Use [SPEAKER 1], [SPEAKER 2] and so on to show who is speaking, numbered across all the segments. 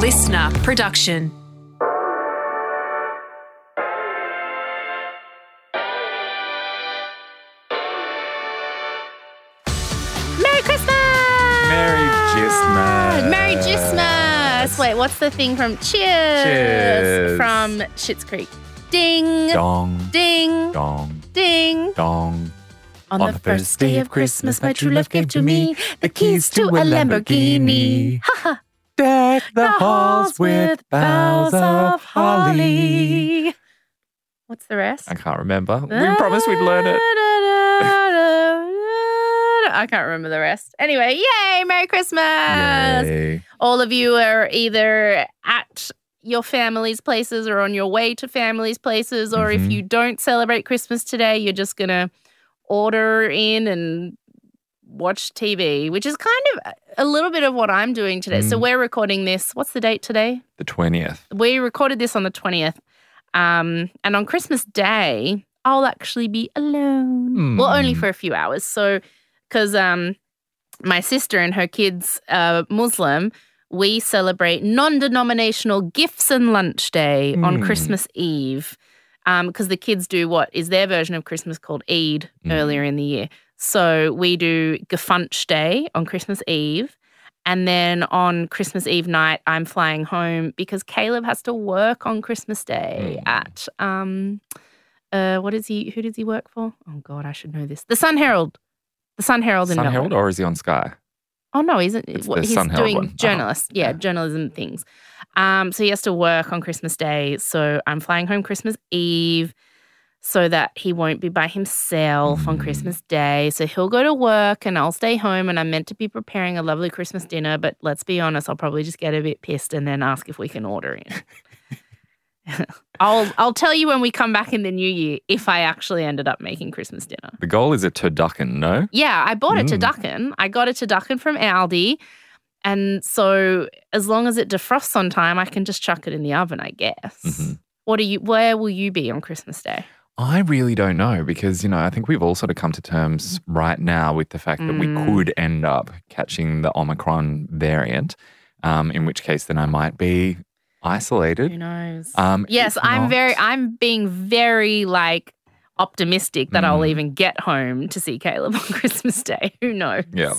[SPEAKER 1] listener production.
[SPEAKER 2] Merry Christmas!
[SPEAKER 3] Merry Christmas.
[SPEAKER 2] Merry Christmas! Wait, what's the thing from Cheers?
[SPEAKER 3] Cheers.
[SPEAKER 2] From Schitt's Creek. Ding!
[SPEAKER 3] Dong,
[SPEAKER 2] Ding!
[SPEAKER 3] dong,
[SPEAKER 2] Ding!
[SPEAKER 3] dong.
[SPEAKER 2] On, the first day of Christmas, my true love gave to me the keys to a Lamborghini. Ha ha!
[SPEAKER 3] Deck the halls with boughs of holly.
[SPEAKER 2] What's the rest?
[SPEAKER 3] I can't remember. We promised we'd learn it.
[SPEAKER 2] I can't remember the rest. Anyway, yay! Merry Christmas!
[SPEAKER 3] Yay.
[SPEAKER 2] All of you are either at your family's places or on your way to family's places, or if
[SPEAKER 3] Mhm.
[SPEAKER 2] you don't celebrate Christmas today, you're just gonna order in and watch TV, which is kind of a little bit of what I'm doing today. So
[SPEAKER 3] Mm.
[SPEAKER 2] we're recording this. What's the date today?
[SPEAKER 3] The 20th.
[SPEAKER 2] We recorded this on the 20th. Um, and on Christmas Day, I'll actually be alone. Well, only
[SPEAKER 3] Hmm.
[SPEAKER 2] for a few hours. So, because um, my sister and her kids are Muslim, we celebrate non denominational gifts and lunch day on
[SPEAKER 3] Hmm.
[SPEAKER 2] Christmas Eve. Because the kids do what is their version of Christmas called Eid
[SPEAKER 3] Hmm.
[SPEAKER 2] earlier in the year. So we do Gefunch Day on Christmas Eve. And then on Christmas Eve night, I'm flying home because Caleb has to work on Christmas Day
[SPEAKER 3] Mm.
[SPEAKER 2] at um, uh, what is he? Who does he work for? Oh God, I should know this. The Sun Herald. The Sun Herald in
[SPEAKER 3] Sun. Herald or is he on Sky?
[SPEAKER 2] Oh no, isn't
[SPEAKER 3] It's
[SPEAKER 2] what he's
[SPEAKER 3] Sun
[SPEAKER 2] doing
[SPEAKER 3] one. Oh,
[SPEAKER 2] yeah,
[SPEAKER 3] yeah.
[SPEAKER 2] journalism things. Um, so he has to work on Christmas Day. So I'm flying home Christmas Eve so that he won't be by himself on
[SPEAKER 3] Mm.
[SPEAKER 2] Christmas Day. So he'll go to work and I'll stay home and I'm meant to be preparing a lovely Christmas dinner, but let's be honest, I'll probably just get a bit pissed and then ask if we can order in. I'll I'll tell you when we come back in the new year if I actually ended up making Christmas dinner.
[SPEAKER 3] The goal is a turducken, no?
[SPEAKER 2] Yeah, I bought to
[SPEAKER 3] Mm.
[SPEAKER 2] Duckin. I got it turducken from Aldi. And so as long as it defrosts on time, I can just chuck it in the oven, I guess.
[SPEAKER 3] Mhm.
[SPEAKER 2] What are you where will you be on Christmas Day?
[SPEAKER 3] I really don't know because, you know, I think we've all sort of come to terms right now with the fact that we
[SPEAKER 2] Mm.
[SPEAKER 3] could end up catching the Omicron variant, um, in which case then I might be isolated.
[SPEAKER 2] Who knows?
[SPEAKER 3] Um,
[SPEAKER 2] yes, I'm
[SPEAKER 3] not-
[SPEAKER 2] very I'm being very like optimistic that I'll
[SPEAKER 3] Mm.
[SPEAKER 2] even get home to see Caleb on Christmas Day. Who knows?
[SPEAKER 3] Yeah.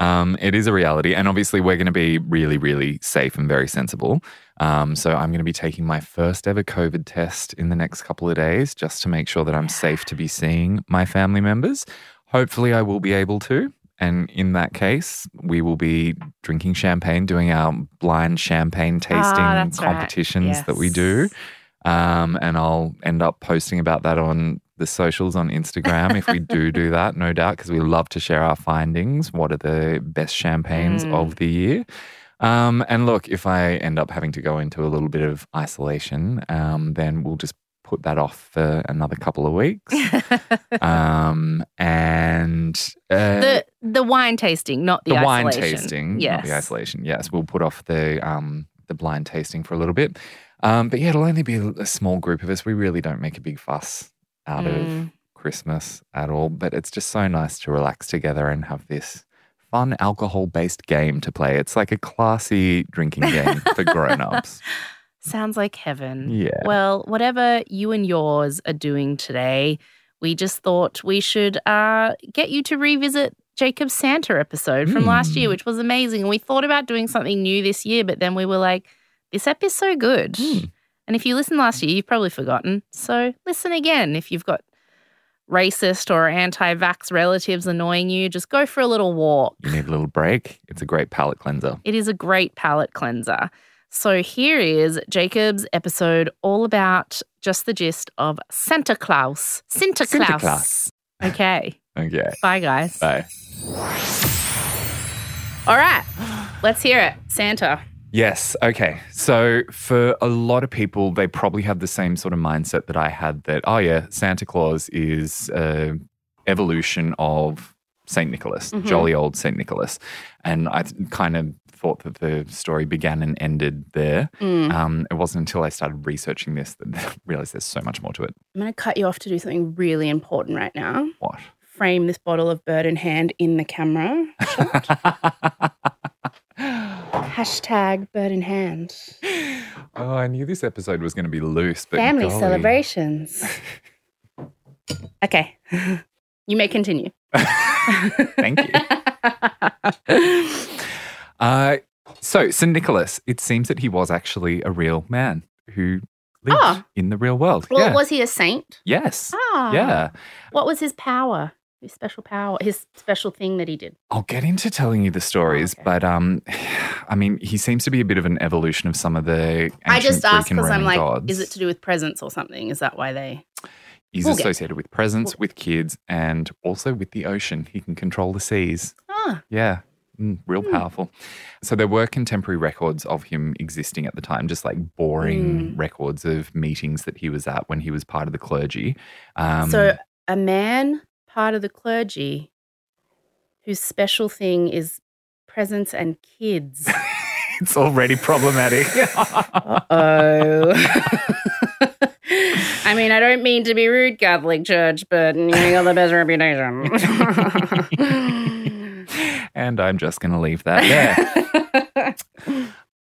[SPEAKER 3] Um, it is a reality. And obviously, we're going to be really, really safe and very sensible. Um, so, I'm going to be taking my first ever COVID test in the next couple of days just to make sure that I'm safe to be seeing my family members. Hopefully, I will be able to. And in that case, we will be drinking champagne, doing our blind champagne tasting
[SPEAKER 2] Ah, that's right.
[SPEAKER 3] competitions that we do. Um, and I'll end up posting about that on the socials on Instagram if we do do that, no doubt, because we love to share our findings. What are the best champagnes
[SPEAKER 2] Mm.
[SPEAKER 3] of the year? Um, and look, if I end up having to go into a little bit of isolation, um, then we'll just put that off for another couple of weeks. um, and uh,
[SPEAKER 2] the the wine tasting, not the,
[SPEAKER 3] the wine tasting,
[SPEAKER 2] Yes.
[SPEAKER 3] not the isolation. Yes, we'll put off the um the blind tasting for a little bit. Um, but yeah, it'll only be a small group of us. We really don't make a big fuss out of
[SPEAKER 2] Mm.
[SPEAKER 3] Christmas at all. But it's just so nice to relax together and have this fun alcohol based game to play. It's like a classy drinking game for grown ups.
[SPEAKER 2] Sounds like heaven.
[SPEAKER 3] Yeah.
[SPEAKER 2] Well, whatever you and yours are doing today, we just thought we should uh, get you to revisit Jacob's Santa episode from last year,
[SPEAKER 3] Mm.
[SPEAKER 2] which was amazing. And we thought about doing something new this year, but then we were like, this episode's so good.
[SPEAKER 3] Mm.
[SPEAKER 2] And if you listened last year, you've probably forgotten. So listen again. If you've got racist or anti vax relatives annoying you, just go for a little walk.
[SPEAKER 3] You need a little break. It's a great palate cleanser.
[SPEAKER 2] It is a great palate cleanser. So here is Jacob's episode all about just the gist of Santa Claus. Santa Claus.
[SPEAKER 3] Santa Claus.
[SPEAKER 2] Okay.
[SPEAKER 3] Okay.
[SPEAKER 2] Bye, guys.
[SPEAKER 3] Bye.
[SPEAKER 2] All right. Let's hear it. Santa.
[SPEAKER 3] Yes. Okay. So for a lot of people, they probably have the same sort of mindset that I had that, oh, yeah, Santa Claus is a evolution of St. Nicholas,
[SPEAKER 2] Mhm.
[SPEAKER 3] jolly old St. Nicholas. And I kind of thought that the story began and ended there.
[SPEAKER 2] Mm.
[SPEAKER 3] Um, it wasn't until I started researching this that I realized there's so much more to it.
[SPEAKER 2] I'm going to cut you off to do something really important right now.
[SPEAKER 3] What?
[SPEAKER 2] Frame this bottle of bird in hand in the camera. Hashtag bird in hand.
[SPEAKER 3] Oh, I knew this episode was going to be loose, but
[SPEAKER 2] Family
[SPEAKER 3] golly.
[SPEAKER 2] celebrations. okay. You may continue.
[SPEAKER 3] Thank you. Uh, so, St. Nicholas, it seems that he was actually a real man who lived
[SPEAKER 2] Oh.
[SPEAKER 3] in the real world.
[SPEAKER 2] well,
[SPEAKER 3] yeah.
[SPEAKER 2] was he a saint?
[SPEAKER 3] yes.
[SPEAKER 2] Ah.
[SPEAKER 3] Yeah.
[SPEAKER 2] What was his power? His special power? His special thing that he did?
[SPEAKER 3] I'll get into telling you the stories,
[SPEAKER 2] Okay.
[SPEAKER 3] but um, I mean, he seems to be a bit of an evolution of some of the.
[SPEAKER 2] I
[SPEAKER 3] ancient
[SPEAKER 2] just asked because I'm like,
[SPEAKER 3] gods.
[SPEAKER 2] is it to do with presents or something? Is that why they?
[SPEAKER 3] He's
[SPEAKER 2] We'll get-
[SPEAKER 3] associated with presents, with kids, and also with the ocean. He can control the seas.
[SPEAKER 2] Ah,
[SPEAKER 3] Yeah, mm, real
[SPEAKER 2] Hmm.
[SPEAKER 3] powerful. So there were contemporary records of him existing at the time, just like boring
[SPEAKER 2] Hmm.
[SPEAKER 3] records of meetings that he was at when he was part of the clergy. Um,
[SPEAKER 2] so a man, part of the clergy, whose special thing is presents and kids.
[SPEAKER 3] it's already problematic.
[SPEAKER 2] oh. I mean, I don't mean to be rude, Catholic Church, but you got the best reputation.
[SPEAKER 3] and I'm just going to leave that there.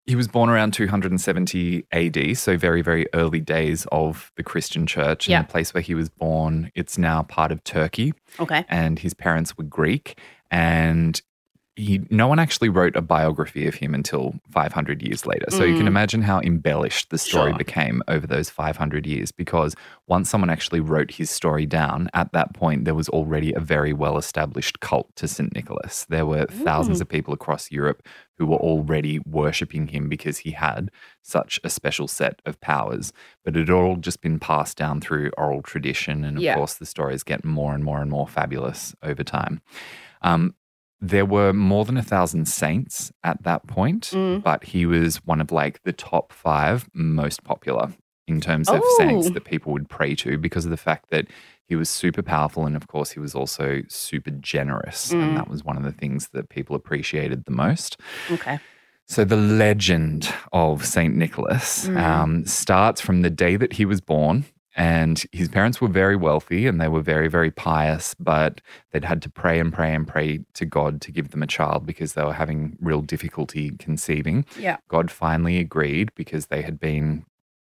[SPEAKER 3] He was born around 270 AD, so very, very early days of the Christian church. And
[SPEAKER 2] Yeah.
[SPEAKER 3] the place where he was born, it's now part of Turkey.
[SPEAKER 2] okay.
[SPEAKER 3] and his parents were Greek. And he, no one actually wrote a biography of him until 500 years later. So you can
[SPEAKER 2] Mm.
[SPEAKER 3] imagine how embellished the story
[SPEAKER 2] Sure.
[SPEAKER 3] became over those 500 years because once someone actually wrote his story down, at that point, there was already a very well established cult to St. Nicholas. There were thousands
[SPEAKER 2] Mm.
[SPEAKER 3] of people across Europe who were already worshipping him because he had such a special set of powers. But it had all just been passed down through oral tradition. And of
[SPEAKER 2] Yeah.
[SPEAKER 3] course, the stories get more and more and more fabulous over time. Um, there were more than a thousand saints at that point,
[SPEAKER 2] Mm.
[SPEAKER 3] but he was one of like the top five most popular in terms of saints
[SPEAKER 2] Oh.
[SPEAKER 3] that people would pray to because of the fact that he was super powerful and of course he was also super generous
[SPEAKER 2] Mm.
[SPEAKER 3] and that was one of the things that people appreciated the most
[SPEAKER 2] Okay.
[SPEAKER 3] so the legend of Saint Nicholas
[SPEAKER 2] Mm.
[SPEAKER 3] um, starts from the day that he was born, and his parents were very wealthy and they were very, very pious, but they'd had to pray and pray and pray to God to give them a child because they were having real difficulty conceiving.
[SPEAKER 2] Yeah.
[SPEAKER 3] God finally agreed because they had been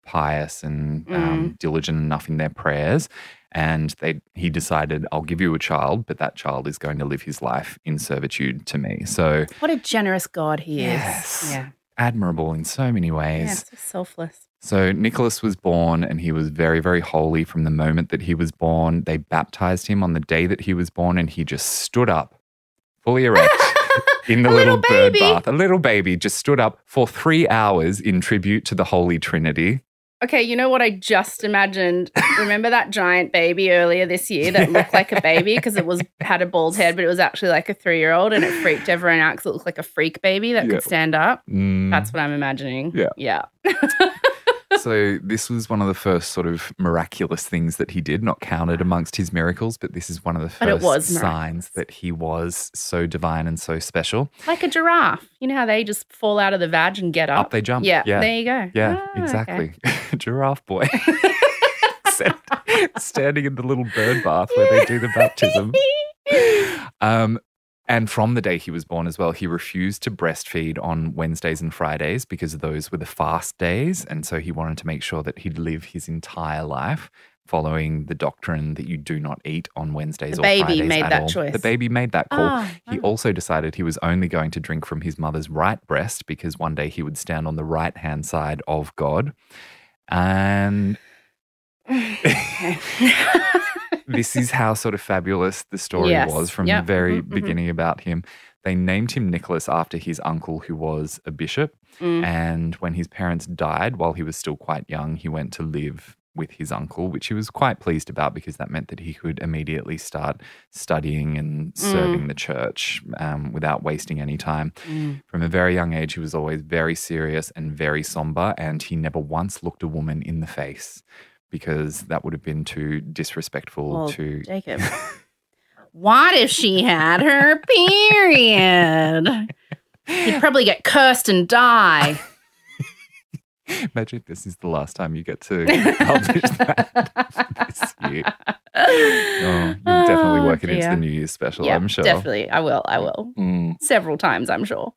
[SPEAKER 3] pious and um, diligent enough in their prayers. And they, he decided, I'll give you a child, but that child is going to live his life in servitude to me. So
[SPEAKER 2] What a generous God he
[SPEAKER 3] Yes.
[SPEAKER 2] is. Yeah.
[SPEAKER 3] admirable in so many ways.
[SPEAKER 2] Yeah. So selfless.
[SPEAKER 3] So Nicholas was born and he was very, very holy from the moment that he was born. They baptized him on the day that he was born and he just stood up, fully erect. In the
[SPEAKER 2] A
[SPEAKER 3] little,
[SPEAKER 2] little
[SPEAKER 3] bird bath. A little baby just stood up for three hours in tribute to the Holy Trinity.
[SPEAKER 2] Okay, you know what I just imagined? Remember that giant baby earlier this year that looked like a baby because it was had a bald head, but it was actually like a three year old, and it freaked everyone out because it looked like a freak baby that
[SPEAKER 3] Yeah.
[SPEAKER 2] could stand up.
[SPEAKER 3] Mm.
[SPEAKER 2] That's what I'm imagining.
[SPEAKER 3] Yeah.
[SPEAKER 2] yeah.
[SPEAKER 3] so this was one of the first sort of miraculous things that he did, not counted amongst his miracles, but this is one of the first signs that he was so divine and so special.
[SPEAKER 2] Like a giraffe. You know how they just fall out of the vag and get up?
[SPEAKER 3] Up they jump.
[SPEAKER 2] Yeah,
[SPEAKER 3] Yeah.
[SPEAKER 2] there you go.
[SPEAKER 3] Yeah,
[SPEAKER 2] Ah, okay.
[SPEAKER 3] exactly. Giraffe boy. Standing in the little bird bath where they do the baptism. Um, and from the day he was born as well, he refused to breastfeed on Wednesdays and Fridays because those were the fast days. And so he wanted to make sure that he'd live his entire life following the doctrine that you do not eat on Wednesdays.
[SPEAKER 2] The
[SPEAKER 3] or
[SPEAKER 2] baby
[SPEAKER 3] Fridays
[SPEAKER 2] made
[SPEAKER 3] at
[SPEAKER 2] that
[SPEAKER 3] all.
[SPEAKER 2] choice.
[SPEAKER 3] The baby made that call.
[SPEAKER 2] Ah,
[SPEAKER 3] He
[SPEAKER 2] ah.
[SPEAKER 3] also decided he was only going to drink from his mother's right breast because one day he would stand on the right hand side of God. And. this is how sort of fabulous the story
[SPEAKER 2] Yes.
[SPEAKER 3] was from
[SPEAKER 2] Yep.
[SPEAKER 3] the very
[SPEAKER 2] Mhm, mhm.
[SPEAKER 3] beginning about him. They named him Nicholas after his uncle, who was a bishop.
[SPEAKER 2] Mm.
[SPEAKER 3] And when his parents died while he was still quite young, he went to live with his uncle, which he was quite pleased about because that meant that he could immediately start studying and serving the church um, without wasting any time.
[SPEAKER 2] Mm.
[SPEAKER 3] From a very young age, he was always very serious and very somber, and he never once looked a woman in the face because that would have been too disrespectful
[SPEAKER 2] Well,
[SPEAKER 3] to.
[SPEAKER 2] Jacob. what if she had her period? You'd probably get cursed and die.
[SPEAKER 3] Imagine if this is the last time you get to publish that this year. Oh, you'll definitely
[SPEAKER 2] Oh,
[SPEAKER 3] work it into the New Year's special,
[SPEAKER 2] Yeah,
[SPEAKER 3] I'm sure.
[SPEAKER 2] Definitely. I will. I will.
[SPEAKER 3] Mm.
[SPEAKER 2] Several times, I'm sure.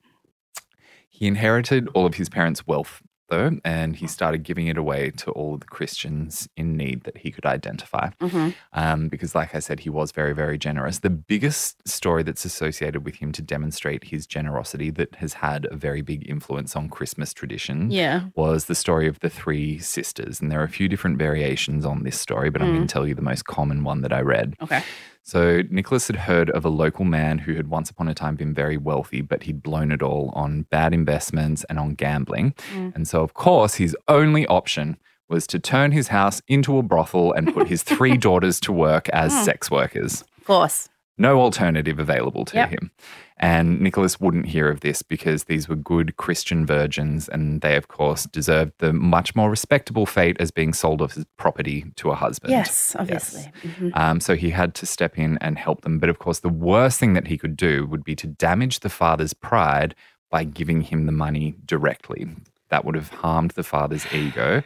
[SPEAKER 3] He inherited all of his parents' wealth, though, and he started giving it away to all the Christians in need that he could identify.
[SPEAKER 2] Mhm.
[SPEAKER 3] Um, because, like I said, he was very, very generous. The biggest story that's associated with him to demonstrate his generosity that has had a very big influence on Christmas tradition
[SPEAKER 2] Yeah.
[SPEAKER 3] was the story of the three sisters. And there are a few different variations on this story, but I'm going to tell you the most common one that I read.
[SPEAKER 2] Okay.
[SPEAKER 3] So, Nicholas had heard of a local man who had once upon a time been very wealthy, but he'd blown it all on bad investments and on gambling.
[SPEAKER 2] Mm.
[SPEAKER 3] And so, of course, his only option was to turn his house into a brothel and put his three daughters to work as
[SPEAKER 2] Mm.
[SPEAKER 3] sex workers.
[SPEAKER 2] Of course.
[SPEAKER 3] No alternative available to
[SPEAKER 2] Yep.
[SPEAKER 3] him. And Nicholas wouldn't hear of this because these were good Christian virgins, and they, of course, deserved the much more respectable fate as being sold off as property to a husband.
[SPEAKER 2] Yes, obviously. Mhm.
[SPEAKER 3] Um, so he had to step in and help them. But of course, the worst thing that he could do would be to damage the father's pride by giving him the money directly. That would have harmed the father's ego.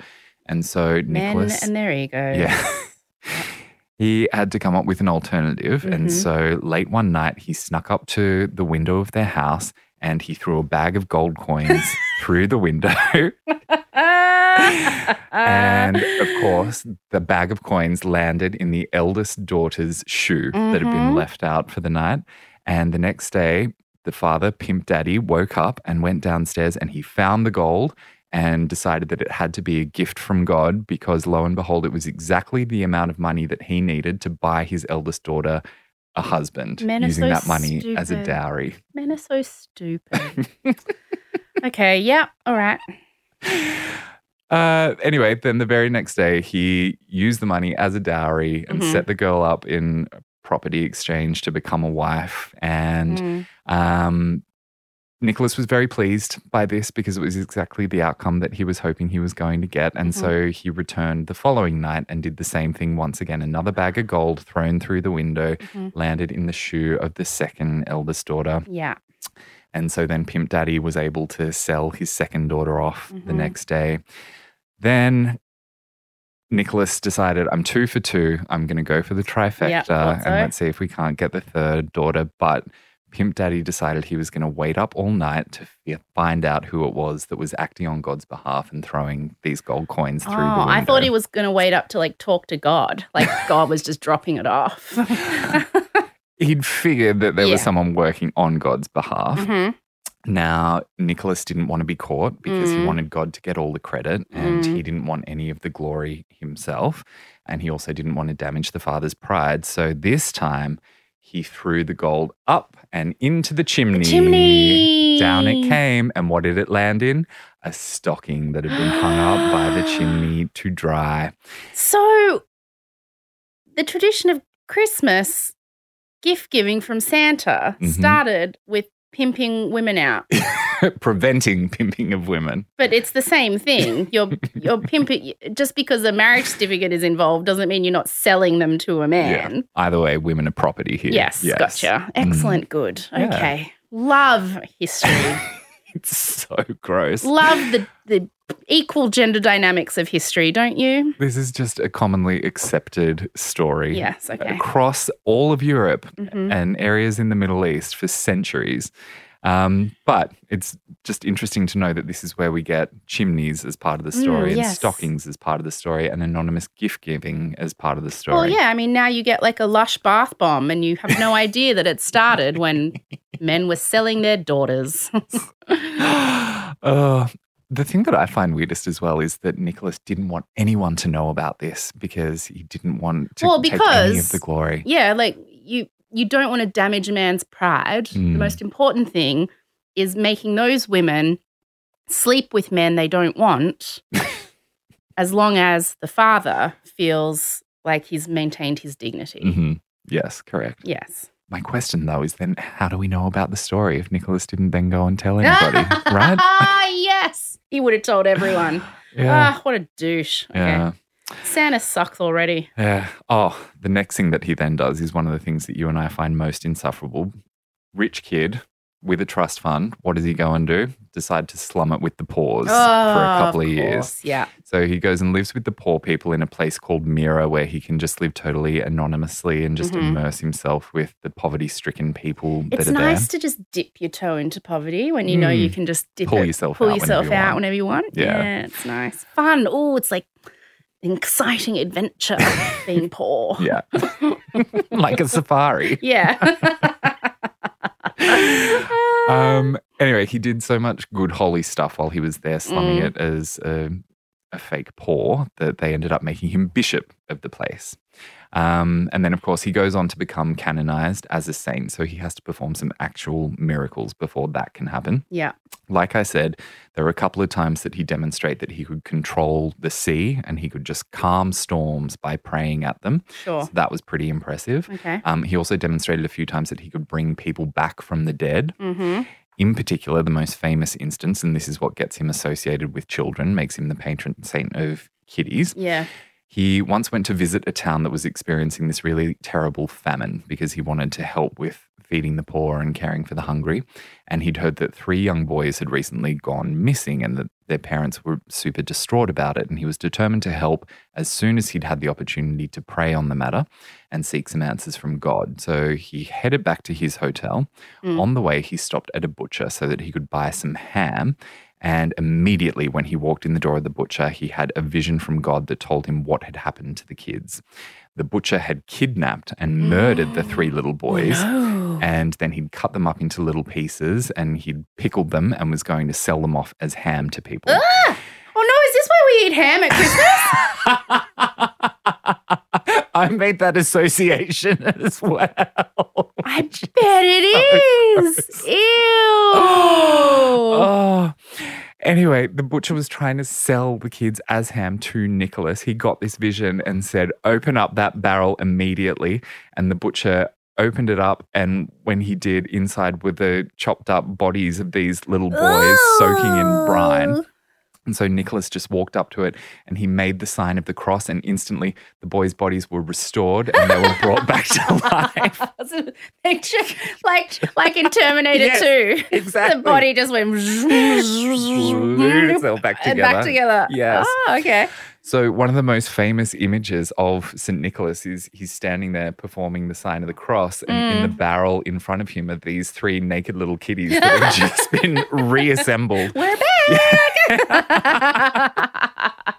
[SPEAKER 3] And so
[SPEAKER 2] Men
[SPEAKER 3] Nicholas.
[SPEAKER 2] and their egos.
[SPEAKER 3] Yeah. he had to come up with an alternative. And
[SPEAKER 2] Mhm.
[SPEAKER 3] so late one night, he snuck up to the window of their house and he threw a bag of gold coins through the window. and of course, the bag of coins landed in the eldest daughter's shoe that had been
[SPEAKER 2] Mhm.
[SPEAKER 3] left out for the night. And the next day, the father, Pimp Daddy, woke up and went downstairs and he found the gold and decided that it had to be a gift from God because lo and behold, it was exactly the amount of money that he needed to buy his eldest daughter a husband
[SPEAKER 2] Men are
[SPEAKER 3] using
[SPEAKER 2] so
[SPEAKER 3] that money as a dowry.
[SPEAKER 2] Men are so stupid. okay, yeah, all right.
[SPEAKER 3] Uh, anyway, then the very next day, he used the money as a dowry and
[SPEAKER 2] Mhm.
[SPEAKER 3] set the girl up in a property exchange to become a wife. And
[SPEAKER 2] Mm.
[SPEAKER 3] um, Nicholas was very pleased by this because it was exactly the outcome that he was hoping he was going to get. And
[SPEAKER 2] Mhm.
[SPEAKER 3] so he returned the following night and did the same thing once again. Another bag of gold thrown through the window
[SPEAKER 2] Mhm.
[SPEAKER 3] landed in the shoe of the second eldest daughter.
[SPEAKER 2] Yeah.
[SPEAKER 3] And so then Pimp Daddy was able to sell his second daughter off the
[SPEAKER 2] Mhm.
[SPEAKER 3] next day. Then Nicholas decided, I'm two for two. I'm going to go for the trifecta and let's see if we can't get the third daughter. But Pimp Daddy decided he was going to wait up all night to find out who it was that was acting on God's behalf and throwing these gold coins through the
[SPEAKER 2] Oh,
[SPEAKER 3] window.
[SPEAKER 2] I thought he was going to wait up to like talk to God. Like God was just dropping it off.
[SPEAKER 3] He'd figured that there was someone working on God's behalf.
[SPEAKER 2] Mhm.
[SPEAKER 3] Now, Nicholas didn't want to be caught because he
[SPEAKER 2] Mm.
[SPEAKER 3] wanted God to get all the credit and
[SPEAKER 2] Mm.
[SPEAKER 3] he didn't want any of the glory himself. And he also didn't want to damage the father's pride. So this time, he threw the gold up and into the chimney.
[SPEAKER 2] chimney.
[SPEAKER 3] Down it came. And what did it land in? A stocking that had been hung up by the chimney to dry.
[SPEAKER 2] So, the tradition of Christmas gift giving from Santa
[SPEAKER 3] Mhm.
[SPEAKER 2] started with pimping women out,
[SPEAKER 3] Preventing pimping of women.
[SPEAKER 2] but it's the same thing. You're you're pimping just because a marriage certificate is involved doesn't mean you're not selling them to a man.
[SPEAKER 3] Either way, women are property here.
[SPEAKER 2] Yes, gotcha. Excellent, mm. good.
[SPEAKER 3] Yeah.
[SPEAKER 2] Okay, love history.
[SPEAKER 3] It's so gross.
[SPEAKER 2] love the the equal gender dynamics of history, don't you?
[SPEAKER 3] This is just a commonly accepted story
[SPEAKER 2] Yes. Okay.
[SPEAKER 3] across all of Europe
[SPEAKER 2] Mhm.
[SPEAKER 3] and areas in the Middle East for centuries. Um, but it's just interesting to know that this is where we get chimneys as part of the story,
[SPEAKER 2] Mm,
[SPEAKER 3] and stockings as part of the story, and anonymous gift giving as part of the story.
[SPEAKER 2] Well, yeah. I mean, now you get like a lush bath bomb, and you have no idea that it started when men were selling their daughters.
[SPEAKER 3] uh, the thing that I find weirdest as well is that Nicholas didn't want anyone to know about this because he didn't want to
[SPEAKER 2] Well,
[SPEAKER 3] take any of the glory.
[SPEAKER 2] yeah, like you you don't want to damage a man's pride.
[SPEAKER 3] Mm.
[SPEAKER 2] The most important thing is making those women sleep with men they don't want, as long as the father feels like he's maintained his dignity.
[SPEAKER 3] hmm Yes, correct.
[SPEAKER 2] Yes.
[SPEAKER 3] My question though is then how do we know about the story if Nicholas didn't then go and tell anybody, right?
[SPEAKER 2] Ah, yes. He would have told everyone.
[SPEAKER 3] Yeah.
[SPEAKER 2] Ah, what a douche. Okay.
[SPEAKER 3] Yeah.
[SPEAKER 2] Santa sucks already.
[SPEAKER 3] Yeah. Oh, the next thing that he then does is one of the things that you and I find most insufferable. Rich kid with a trust fund, what does he go and do? Decide to slum it with the poors for
[SPEAKER 2] Oh,
[SPEAKER 3] a couple of, years.
[SPEAKER 2] Yeah.
[SPEAKER 3] So he goes and lives with the poor people in a place called Myra, where he can just live totally anonymously and just
[SPEAKER 2] Mhm.
[SPEAKER 3] immerse himself with the poverty-stricken people
[SPEAKER 2] It's
[SPEAKER 3] that are
[SPEAKER 2] nice
[SPEAKER 3] there.
[SPEAKER 2] to just dip your toe into poverty when you know you
[SPEAKER 3] Mm.
[SPEAKER 2] can just dip
[SPEAKER 3] Pull
[SPEAKER 2] it,
[SPEAKER 3] yourself
[SPEAKER 2] pull
[SPEAKER 3] out whenever
[SPEAKER 2] yourself
[SPEAKER 3] you
[SPEAKER 2] out
[SPEAKER 3] want.
[SPEAKER 2] whenever you want.
[SPEAKER 3] Yeah.
[SPEAKER 2] it's nice. Fun. Oh, it's like exciting adventure being poor.
[SPEAKER 3] Yeah, like a safari.
[SPEAKER 2] Yeah.
[SPEAKER 3] Um. Anyway, he did so much good holy stuff while he was there, slumming
[SPEAKER 2] Mm.
[SPEAKER 3] it as a, a fake poor that they ended up making him bishop of the place. Um, and then, of course, he goes on to become canonized as a saint. So he has to perform some actual miracles before that can happen.
[SPEAKER 2] yeah.
[SPEAKER 3] Like I said, there were a couple of times that he demonstrated that he could control the sea and he could just calm storms by praying at them.
[SPEAKER 2] Sure.
[SPEAKER 3] So that was pretty impressive.
[SPEAKER 2] Okay.
[SPEAKER 3] Um, he also demonstrated a few times that he could bring people back from the dead.
[SPEAKER 2] Mm-hmm.
[SPEAKER 3] In particular, the most famous instance, and this is what gets him associated with children, makes him the patron saint of kiddies.
[SPEAKER 2] Yeah.
[SPEAKER 3] He once went to visit a town that was experiencing this really terrible famine because he wanted to help with feeding the poor and caring for the hungry. And he'd heard that three young boys had recently gone missing and that their parents were super distraught about it. And he was determined to help as soon as he'd had the opportunity to pray on the matter and seek some answers from God. So he headed back to his hotel.
[SPEAKER 2] Mm.
[SPEAKER 3] On the way, he stopped at a butcher so that he could buy some ham. And immediately, when he walked in the door of the butcher, he had a vision from God that told him what had happened to the kids. The butcher had kidnapped and murdered the three little boys.
[SPEAKER 2] No.
[SPEAKER 3] And then he'd cut them up into little pieces and he'd pickled them and was going to sell them off as ham to people.
[SPEAKER 2] Ah! Oh no, is this why we eat ham at Christmas?
[SPEAKER 3] I made that association as well.
[SPEAKER 2] I bet it is. Ew.
[SPEAKER 3] Oh. Anyway, the butcher was trying to sell the kids as ham to Nicholas. He got this vision and said, Open up that barrel immediately. And the butcher opened it up. And when he did, inside were the chopped up bodies of these little boys soaking in brine. And so Nicholas just walked up to it and he made the sign of the cross, and instantly the boys' bodies were restored and they were brought back to life.
[SPEAKER 2] That's a picture, like like in Terminator
[SPEAKER 3] Yes,
[SPEAKER 2] 2.
[SPEAKER 3] exactly.
[SPEAKER 2] The body just went
[SPEAKER 3] itself back
[SPEAKER 2] and
[SPEAKER 3] together.
[SPEAKER 2] back together.
[SPEAKER 3] Yes.
[SPEAKER 2] Oh, okay.
[SPEAKER 3] So one of the most famous images of St. Nicholas is he's standing there performing the sign of the cross, and in the mm. barrel in front of him are these three naked little kitties that have just been reassembled.
[SPEAKER 2] We're back.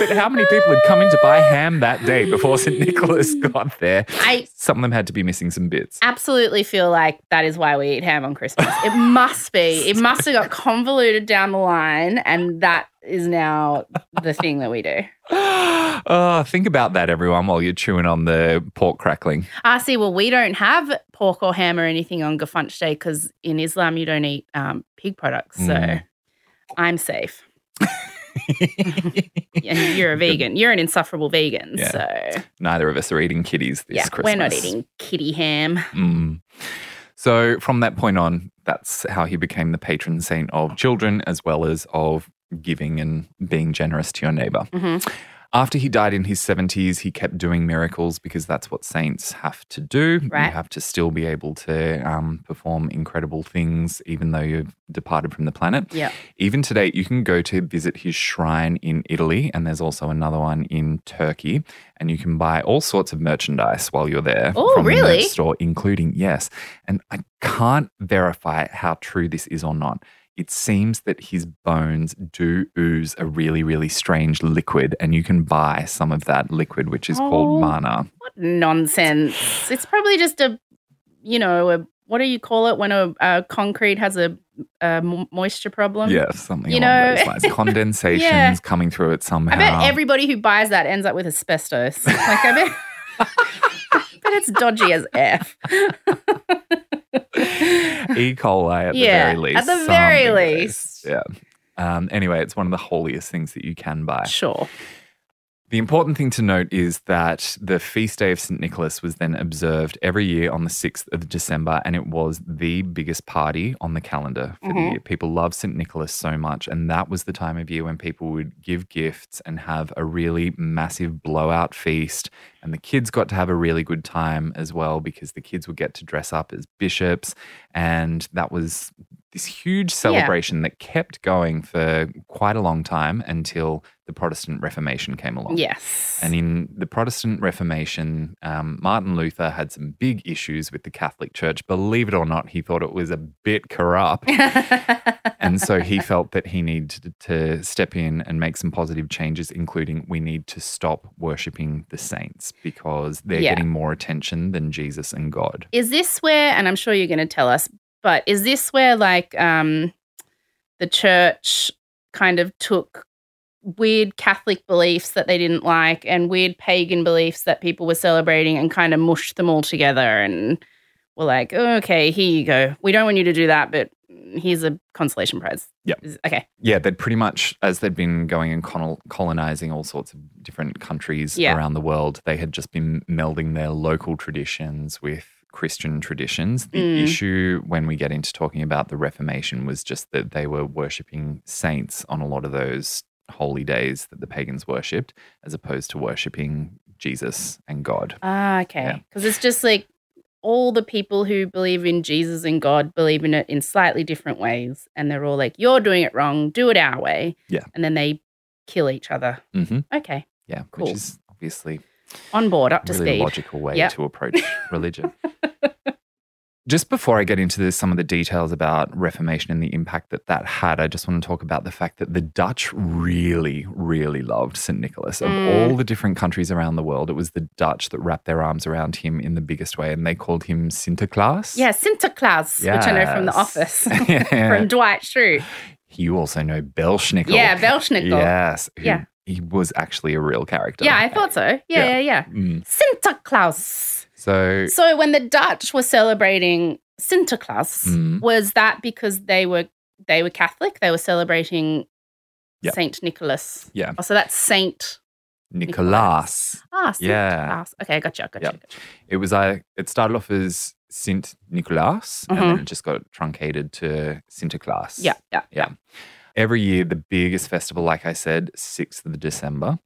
[SPEAKER 3] But how many people had come in to buy ham that day before St. Nicholas got there?
[SPEAKER 2] I
[SPEAKER 3] Some of them had to be missing some bits.
[SPEAKER 2] absolutely feel like that is why we eat ham on Christmas. It must be. It must have got convoluted down the line, and that is now the thing that we do.
[SPEAKER 3] oh, think about that, everyone, while you're chewing on the pork crackling.
[SPEAKER 2] Ah, see, well, we don't have pork or ham or anything on Gefunch Day because in Islam you don't eat um, pig products. So
[SPEAKER 3] Mm.
[SPEAKER 2] I'm safe. and you're a vegan. You're an insufferable vegan.
[SPEAKER 3] Yeah.
[SPEAKER 2] So
[SPEAKER 3] Neither of us are eating kitties this
[SPEAKER 2] yeah,
[SPEAKER 3] Christmas.
[SPEAKER 2] we're not eating kitty ham.
[SPEAKER 3] Mm. So from that point on, that's how he became the patron saint of children as well as of giving and being generous to your neighbor.
[SPEAKER 2] Mhm.
[SPEAKER 3] After he died in his 70s, he kept doing miracles because that's what saints have to do.
[SPEAKER 2] Right.
[SPEAKER 3] You have to still be able to um, perform incredible things even though you've departed from the planet.
[SPEAKER 2] Yeah.
[SPEAKER 3] Even today, you can go to visit his shrine in Italy, and there's also another one in Turkey, and you can buy all sorts of merchandise while you're there.
[SPEAKER 2] Oh,
[SPEAKER 3] from the merch store, including yes. And I can't verify how true this is or not. It seems that his bones do ooze a really, really strange liquid, and you can buy some of that liquid, which is
[SPEAKER 2] Oh.
[SPEAKER 3] called manna.
[SPEAKER 2] What nonsense. It's probably just a, you know, a, what do you call it when a, a concrete has a, a moisture problem?
[SPEAKER 3] Yeah, something
[SPEAKER 2] You know-.
[SPEAKER 3] Condensations
[SPEAKER 2] Yeah.
[SPEAKER 3] coming through it somehow.
[SPEAKER 2] I bet everybody who buys that ends up with asbestos. Like, I bet, I bet it's dodgy as F.
[SPEAKER 3] E. coli at
[SPEAKER 2] Yeah,
[SPEAKER 3] the very least.
[SPEAKER 2] at the very least.
[SPEAKER 3] Yeah. Um, anyway, it's one of the holiest things that you can buy.
[SPEAKER 2] Sure.
[SPEAKER 3] The important thing to note is that the feast day of St. Nicholas was then observed every year on the 6th of December, and it was the biggest party on the calendar for the
[SPEAKER 2] Mhm.
[SPEAKER 3] year. People love St. Nicholas so much, and that was the time of year when people would give gifts and have a really massive blowout feast. And the kids got to have a really good time as well because the kids would get to dress up as bishops, and that was this huge celebration that kept going for quite a long time until the Protestant Reformation came along.
[SPEAKER 2] Yes.
[SPEAKER 3] And in the Protestant Reformation, um, Martin Luther had some big issues with the Catholic Church. Believe it or not, he thought it was a bit corrupt. and so he felt that he needed to step in and make some positive changes, including we need to stop worshipping the saints because they're
[SPEAKER 2] Yeah.
[SPEAKER 3] getting more attention than Jesus and God.
[SPEAKER 2] is this where, and I'm sure you're going to tell us, but is this where like um, the church kind of took weird Catholic beliefs that they didn't like and weird pagan beliefs that people were celebrating and kind of mushed them all together and were like, oh, okay, here you go. We don't want you to do that, but here's a consolation prize. Yeah. Okay.
[SPEAKER 3] Yeah, they'd pretty much, as they'd been going and colon- colonizing all sorts of different countries
[SPEAKER 2] Yeah.
[SPEAKER 3] around the world, they had just been melding their local traditions with Christian traditions. The
[SPEAKER 2] Mm.
[SPEAKER 3] issue when we get into talking about the Reformation was just that they were worshipping saints on a lot of those holy days that the pagans worshipped, as opposed to worshipping Jesus and God.
[SPEAKER 2] Ah, okay. Because it's just like all the people who believe in Jesus and God believe in it in slightly different ways. And they're all like, you're doing it wrong, do it our way.
[SPEAKER 3] Yeah.
[SPEAKER 2] And then they kill each other.
[SPEAKER 3] hmm
[SPEAKER 2] Okay.
[SPEAKER 3] Yeah,
[SPEAKER 2] Cool.
[SPEAKER 3] which is obviously
[SPEAKER 2] On board, up to
[SPEAKER 3] really
[SPEAKER 2] speed.
[SPEAKER 3] logical way
[SPEAKER 2] Yep.
[SPEAKER 3] to approach religion. Just before I get into this, some of the details about Reformation and the impact that that had, I just want to talk about the fact that the Dutch really, really loved St. Nicholas. Of
[SPEAKER 2] Mm.
[SPEAKER 3] all the different countries around the world, it was the Dutch that wrapped their arms around him in the biggest way, and they called him Sinterklaas.
[SPEAKER 2] Yeah, Sinterklaas, which I know from The Office,
[SPEAKER 3] Yeah.
[SPEAKER 2] from Dwight Schrute.
[SPEAKER 3] You also know Belsnickel.
[SPEAKER 2] Yeah, Belsnickel.
[SPEAKER 3] Yes. who-
[SPEAKER 2] Yeah.
[SPEAKER 3] He was actually a real character.
[SPEAKER 2] Yeah, I thought so. Yeah,
[SPEAKER 3] Yeah.
[SPEAKER 2] yeah, yeah.
[SPEAKER 3] Mm.
[SPEAKER 2] Sinterklaas.
[SPEAKER 3] So,
[SPEAKER 2] So when the Dutch were celebrating Sinterklaas,
[SPEAKER 3] Mm.
[SPEAKER 2] was that because they were they were Catholic? They were celebrating
[SPEAKER 3] Yeah.
[SPEAKER 2] Saint Nicholas.
[SPEAKER 3] Yeah.
[SPEAKER 2] Oh, so that's Saint
[SPEAKER 3] Nicholas.
[SPEAKER 2] Ah, Saint
[SPEAKER 3] Yeah.
[SPEAKER 2] Nicholas. Okay, gotcha, gotcha,
[SPEAKER 3] Yeah.
[SPEAKER 2] gotcha.
[SPEAKER 3] It was I. It started off as Sint Nicolas, and then it just got truncated to Sinterklaas.
[SPEAKER 2] Mm-hmm. Yeah, yeah.
[SPEAKER 3] yeah. Every year, the biggest festival, like I said, sixth of December,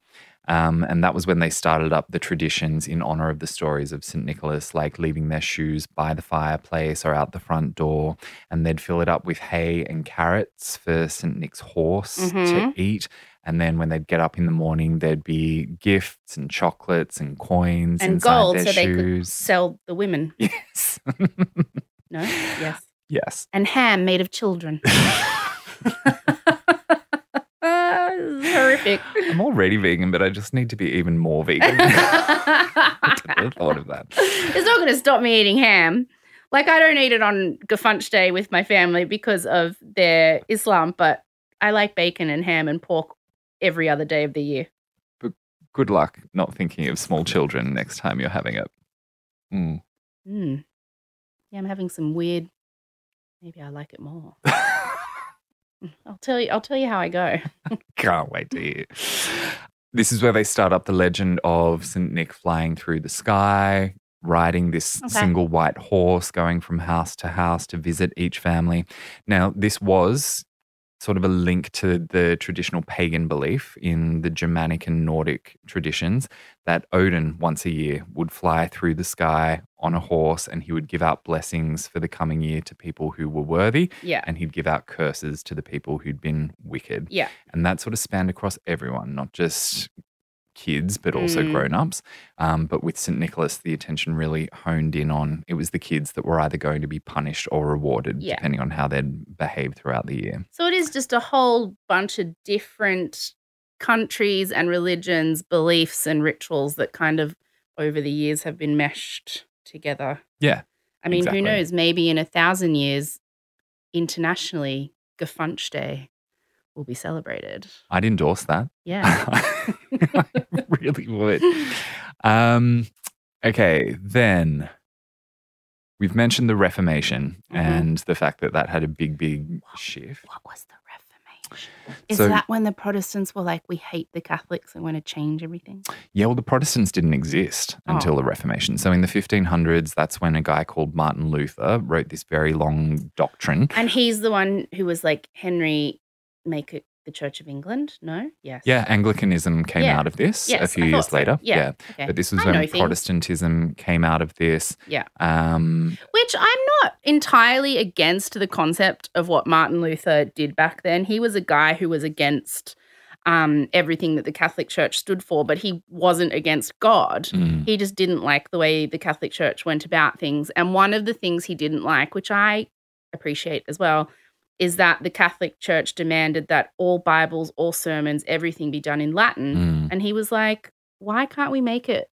[SPEAKER 3] um, and that was when they started up the traditions in honor of the stories of Saint Nicholas, like leaving their shoes by the fireplace or out the front door, and they'd fill it up with hay and carrots for Saint Nick's horse
[SPEAKER 2] Mhm.
[SPEAKER 3] to eat. And then when they'd get up in the morning, there'd be gifts and chocolates and coins
[SPEAKER 2] And gold,
[SPEAKER 3] their
[SPEAKER 2] so they could sell the women.
[SPEAKER 3] Yes.
[SPEAKER 2] No? Yes.
[SPEAKER 3] yes.
[SPEAKER 2] And ham made of children. Horrific.
[SPEAKER 3] I'm already vegan, but I just need to be even more vegan. I never thought of that.
[SPEAKER 2] It's not going to stop me eating ham. Like, I don't eat it on Gefunch Day with my family because of their Islam, but I like bacon and ham and pork every other day of the year.
[SPEAKER 3] But Good luck not thinking of small children next time you're having it. Mm.
[SPEAKER 2] Mm. Yeah, I'm having some weird. Maybe I like it more. I'll tell you. I'll tell you how I go.
[SPEAKER 3] Can't wait to hear. This is where they start up the legend of St. Nick flying through the sky, riding this
[SPEAKER 2] Okay.
[SPEAKER 3] single white horse, going from house to house to visit each family. Now, this was sort of a link to the traditional pagan belief in the Germanic and Nordic traditions that Odin once a year would fly through the sky on a horse and he would give out blessings for the coming year to people who were worthy
[SPEAKER 2] Yeah.
[SPEAKER 3] and he'd give out curses to the people who'd been wicked.
[SPEAKER 2] Yeah.
[SPEAKER 3] And that sort of spanned across everyone, not just kids, but also
[SPEAKER 2] Mm.
[SPEAKER 3] grown ups. Um, but with St. Nicholas, the attention really honed in on it was the kids that were either going to be punished or rewarded,
[SPEAKER 2] Yeah.
[SPEAKER 3] depending on how they'd behaved throughout the year.
[SPEAKER 2] So it is just a whole bunch of different countries and religions, beliefs and rituals that kind of over the years have been meshed together.
[SPEAKER 3] Yeah.
[SPEAKER 2] I mean,
[SPEAKER 3] exactly.
[SPEAKER 2] who knows? Maybe in a thousand years, internationally, Gefunch Day will be celebrated.
[SPEAKER 3] I'd endorse that.
[SPEAKER 2] Yeah.
[SPEAKER 3] I really would. Um, okay, then we've mentioned the Reformation
[SPEAKER 2] Mhm.
[SPEAKER 3] and the fact that that had a big, big shift.
[SPEAKER 2] what was the Reformation? Is
[SPEAKER 3] So-
[SPEAKER 2] that when the Protestants were like, we hate the Catholics and want to change everything?
[SPEAKER 3] Yeah, well, the Protestants didn't exist
[SPEAKER 2] Oh.
[SPEAKER 3] until the Reformation. So in the 1500s, that's when a guy called Martin Luther wrote this very long doctrine.
[SPEAKER 2] And he's the one who was like, Henry, make it the Church of England? No? Yes.
[SPEAKER 3] Yeah, Anglicanism came
[SPEAKER 2] Yeah.
[SPEAKER 3] out of this
[SPEAKER 2] Yes,
[SPEAKER 3] a few years
[SPEAKER 2] so.
[SPEAKER 3] later.
[SPEAKER 2] Yeah. Okay.
[SPEAKER 3] But this was
[SPEAKER 2] I
[SPEAKER 3] when
[SPEAKER 2] things.
[SPEAKER 3] Protestantism came out of this.
[SPEAKER 2] Yeah.
[SPEAKER 3] Um,
[SPEAKER 2] Which I'm not entirely against the concept of what Martin Luther did back then. He was a guy who was against um, everything that the Catholic Church stood for, but he wasn't against God.
[SPEAKER 3] mm,
[SPEAKER 2] He just didn't like the way the Catholic Church went about things. And one of the things he didn't like, which I appreciate as well, is that the Catholic Church demanded that all Bibles, all sermons, everything be done in Latin.
[SPEAKER 3] mm.
[SPEAKER 2] And he was like, why can't we make it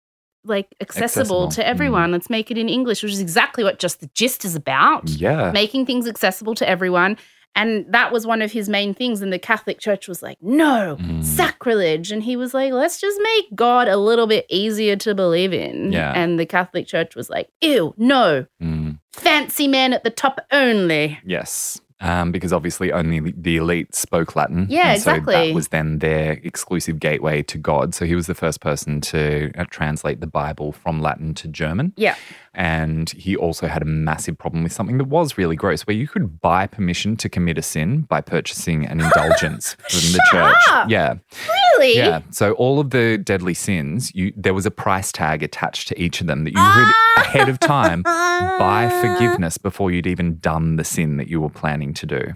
[SPEAKER 2] like accessible,
[SPEAKER 3] Accessible.
[SPEAKER 2] to
[SPEAKER 3] Mm.
[SPEAKER 2] everyone? Let's make it in English, which is exactly what just the gist is about.
[SPEAKER 3] Yeah.
[SPEAKER 2] Making things accessible to everyone. And that was one of his main things. And the Catholic Church was like, no,
[SPEAKER 3] Mm.
[SPEAKER 2] sacrilege. And he was like, let's just make God a little bit easier to believe in.
[SPEAKER 3] Yeah.
[SPEAKER 2] And the Catholic Church was like, ew, no,
[SPEAKER 3] Mm.
[SPEAKER 2] fancy man at the top only.
[SPEAKER 3] Yes. Um, because obviously only the elite spoke Latin.
[SPEAKER 2] Yeah,
[SPEAKER 3] and so
[SPEAKER 2] exactly.
[SPEAKER 3] that was then their exclusive gateway to God. So he was the first person to uh, translate the Bible from Latin to German.
[SPEAKER 2] Yeah.
[SPEAKER 3] And he also had a massive problem with something that was really gross, where you could buy permission to commit a sin by purchasing an indulgence from the church.
[SPEAKER 2] up!
[SPEAKER 3] Yeah.
[SPEAKER 2] Really?
[SPEAKER 3] Yeah. So all of the deadly sins, you there was a price tag attached to each of them that you could ah. ahead of time buy forgiveness before you'd even done the sin that you were planning to do.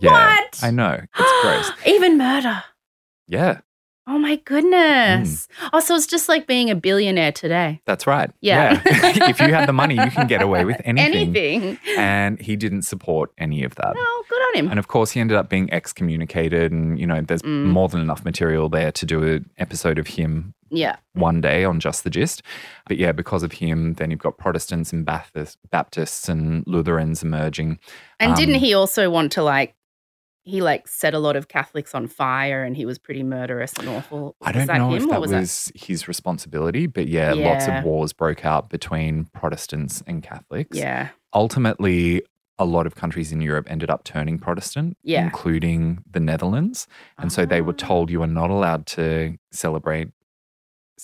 [SPEAKER 3] Yeah.
[SPEAKER 2] What?
[SPEAKER 3] I know. It's gross.
[SPEAKER 2] Even murder.
[SPEAKER 3] Yeah,
[SPEAKER 2] Oh my goodness.
[SPEAKER 3] Mm.
[SPEAKER 2] Oh, so it's just like being a billionaire today.
[SPEAKER 3] that's right.
[SPEAKER 2] Yeah.
[SPEAKER 3] if you had the money, you can get away with anything.
[SPEAKER 2] Anything.
[SPEAKER 3] And he didn't support any of that.
[SPEAKER 2] Oh, good on him.
[SPEAKER 3] And of course, he ended up being excommunicated. And, you know, there's
[SPEAKER 2] Mm.
[SPEAKER 3] more than enough material there to do an episode of him
[SPEAKER 2] Yeah.
[SPEAKER 3] one day on Just the Gist. But yeah, because of him, then you've got Protestants and Baptist, Baptists and Lutherans emerging.
[SPEAKER 2] And didn't
[SPEAKER 3] Um,
[SPEAKER 2] he also want to like he like set a lot of Catholics on fire and he was pretty murderous and awful.
[SPEAKER 3] I don't know
[SPEAKER 2] him
[SPEAKER 3] if that
[SPEAKER 2] was
[SPEAKER 3] was, his responsibility, but yeah, lots of wars broke out between Protestants and Catholics.
[SPEAKER 2] Yeah.
[SPEAKER 3] Ultimately, a lot of countries in Europe ended up turning Protestant,
[SPEAKER 2] Yeah.
[SPEAKER 3] including the Netherlands. And so they were
[SPEAKER 2] Ah.
[SPEAKER 3] told you are not allowed to celebrate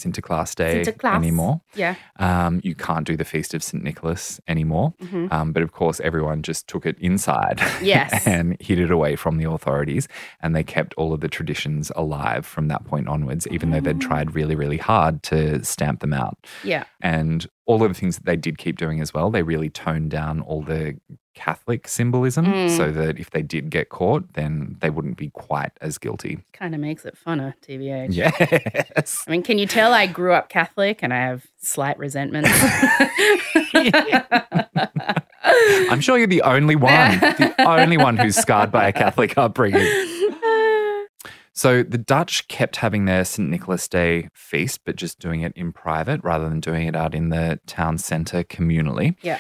[SPEAKER 3] Sinterklaas Day
[SPEAKER 2] Sinterklaas.
[SPEAKER 3] anymore.
[SPEAKER 2] Yeah.
[SPEAKER 3] Um, you can't do the Feast of St. Nicholas anymore.
[SPEAKER 2] hmm
[SPEAKER 3] Um, but of course, everyone just took it inside
[SPEAKER 2] Yes.
[SPEAKER 3] and hid it away from the authorities. And they kept all of the traditions alive from that point onwards, even though they'd tried really, really hard to stamp them out.
[SPEAKER 2] Yeah.
[SPEAKER 3] And all of the things that they did keep doing as well, they really toned down all the Catholic symbolism
[SPEAKER 2] Mm.
[SPEAKER 3] so that if they did get caught, then they wouldn't be quite as guilty.
[SPEAKER 2] Kind of makes it funner, TBH.
[SPEAKER 3] Yes.
[SPEAKER 2] I mean, can you tell I grew up Catholic and I have slight resentment?
[SPEAKER 3] I'm sure you're the only one, the only one who's scarred by a Catholic upbringing. So the Dutch kept having their St. Nicholas Day feast, but just doing it in private rather than doing it out in the town centre communally.
[SPEAKER 2] Yeah.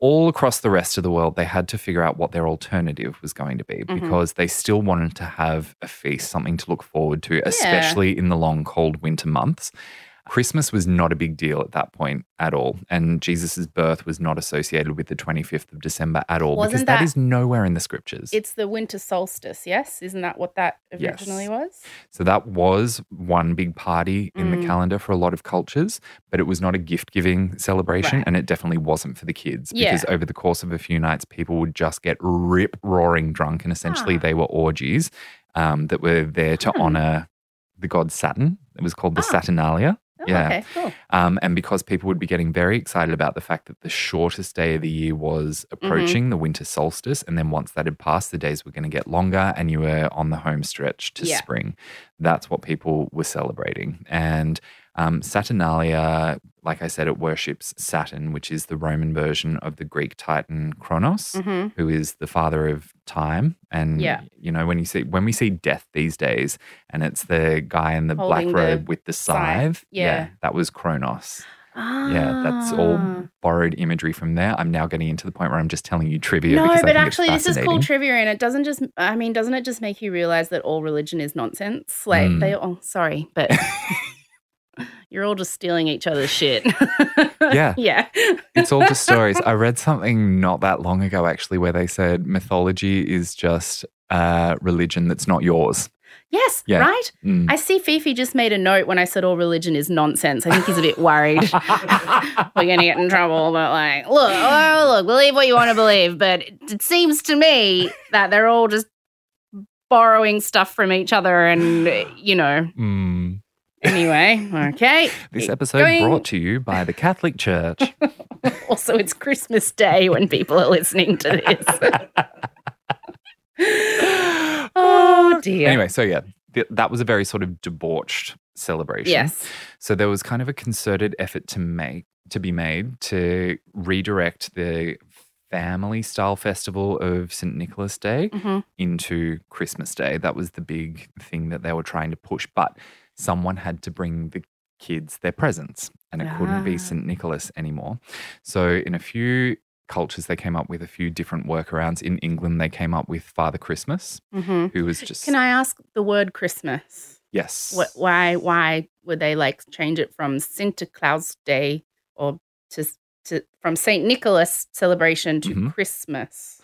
[SPEAKER 3] All across the rest of the world, they had to figure out what their alternative was going to be
[SPEAKER 2] Mhm.
[SPEAKER 3] because they still wanted to have a feast, something to look forward to, especially in the long, cold winter months. Christmas was not a big deal at that point at all. And Jesus' birth was not associated with the 25th of December at all because
[SPEAKER 2] Wasn't
[SPEAKER 3] that
[SPEAKER 2] that-
[SPEAKER 3] is nowhere in the scriptures.
[SPEAKER 2] it's the winter solstice, yes? Isn't that what that originally
[SPEAKER 3] Yes.
[SPEAKER 2] was?
[SPEAKER 3] So that was one big party in the
[SPEAKER 2] Mm.
[SPEAKER 3] calendar for a lot of cultures, but it was not a gift giving celebration
[SPEAKER 2] Right.
[SPEAKER 3] and it definitely wasn't for the kids
[SPEAKER 2] Yeah.
[SPEAKER 3] because over the course of a few nights, people would just get rip roaring drunk and essentially
[SPEAKER 2] Ah.
[SPEAKER 3] they were orgies um, that were there to
[SPEAKER 2] Hmm.
[SPEAKER 3] honor the god Saturn. It was called the
[SPEAKER 2] Ah.
[SPEAKER 3] Saturnalia. Yeah.
[SPEAKER 2] okay, cool.
[SPEAKER 3] Um, and because people would be getting very excited about the fact that the shortest day of the year was
[SPEAKER 2] Mm-hmm.
[SPEAKER 3] approaching, the winter solstice. And then once that had passed, the days were going to get longer and you were on the home stretch to
[SPEAKER 2] Yeah.
[SPEAKER 3] spring. That's what people were celebrating. And um, Saturnalia, like I said, it worships Saturn, which is the Roman version of the Greek titan Kronos
[SPEAKER 2] hmm
[SPEAKER 3] who is the father of time. And
[SPEAKER 2] Yeah.
[SPEAKER 3] you know, when you see when we see death these days, and it's the guy in the
[SPEAKER 2] Holding
[SPEAKER 3] black
[SPEAKER 2] the
[SPEAKER 3] robe with the
[SPEAKER 2] scythe.
[SPEAKER 3] scythe.
[SPEAKER 2] Yeah.
[SPEAKER 3] that was Kronos.
[SPEAKER 2] Ah.
[SPEAKER 3] Yeah, that's all borrowed imagery from there. I'm now getting into the point where I'm just telling you trivia.
[SPEAKER 2] No, but actually, this is cool trivia, and it doesn't just. I mean, doesn't it just make you realize that all religion is nonsense? Like
[SPEAKER 3] Mm.
[SPEAKER 2] they. all, sorry, but You're all just stealing each other's shit.
[SPEAKER 3] Yeah.
[SPEAKER 2] yeah.
[SPEAKER 3] It's all just stories. I read something not that long ago, actually, where they said mythology is just a religion that's not yours.
[SPEAKER 2] Yes,
[SPEAKER 3] Yeah.
[SPEAKER 2] right?
[SPEAKER 3] Mm.
[SPEAKER 2] I see Fifi just made a note when I said all religion is nonsense. I think he's a bit worried. We're going to get in trouble. But, like, look, oh, look, believe what you want to believe. But it, it seems to me that they're all just borrowing stuff from each other. And, you know,
[SPEAKER 3] Mm.
[SPEAKER 2] Anyway, okay.
[SPEAKER 3] This episode
[SPEAKER 2] going.
[SPEAKER 3] brought to you by the Catholic Church.
[SPEAKER 2] Also, it's Christmas Day when people are listening to this. oh, dear.
[SPEAKER 3] Anyway, so yeah, th- that was a very sort of debauched celebration.
[SPEAKER 2] Yes.
[SPEAKER 3] So there was kind of a concerted effort to make to be made to redirect the family style festival of St. Nicholas Day
[SPEAKER 2] Mhm.
[SPEAKER 3] into Christmas Day. That was the big thing that they were trying to push, but someone had to bring the kids their presents and it couldn't be
[SPEAKER 2] Ah.
[SPEAKER 3] St. Nicholas anymore. So in a few cultures they came up with a few different workarounds. In England they came up with Father Christmas,
[SPEAKER 2] hmm
[SPEAKER 3] who was just
[SPEAKER 2] Can I ask the word Christmas?
[SPEAKER 3] Yes.
[SPEAKER 2] What, why why would they like change it from Santa Claus Day or to to from Saint Nicholas celebration to
[SPEAKER 3] Mhm.
[SPEAKER 2] Christmas?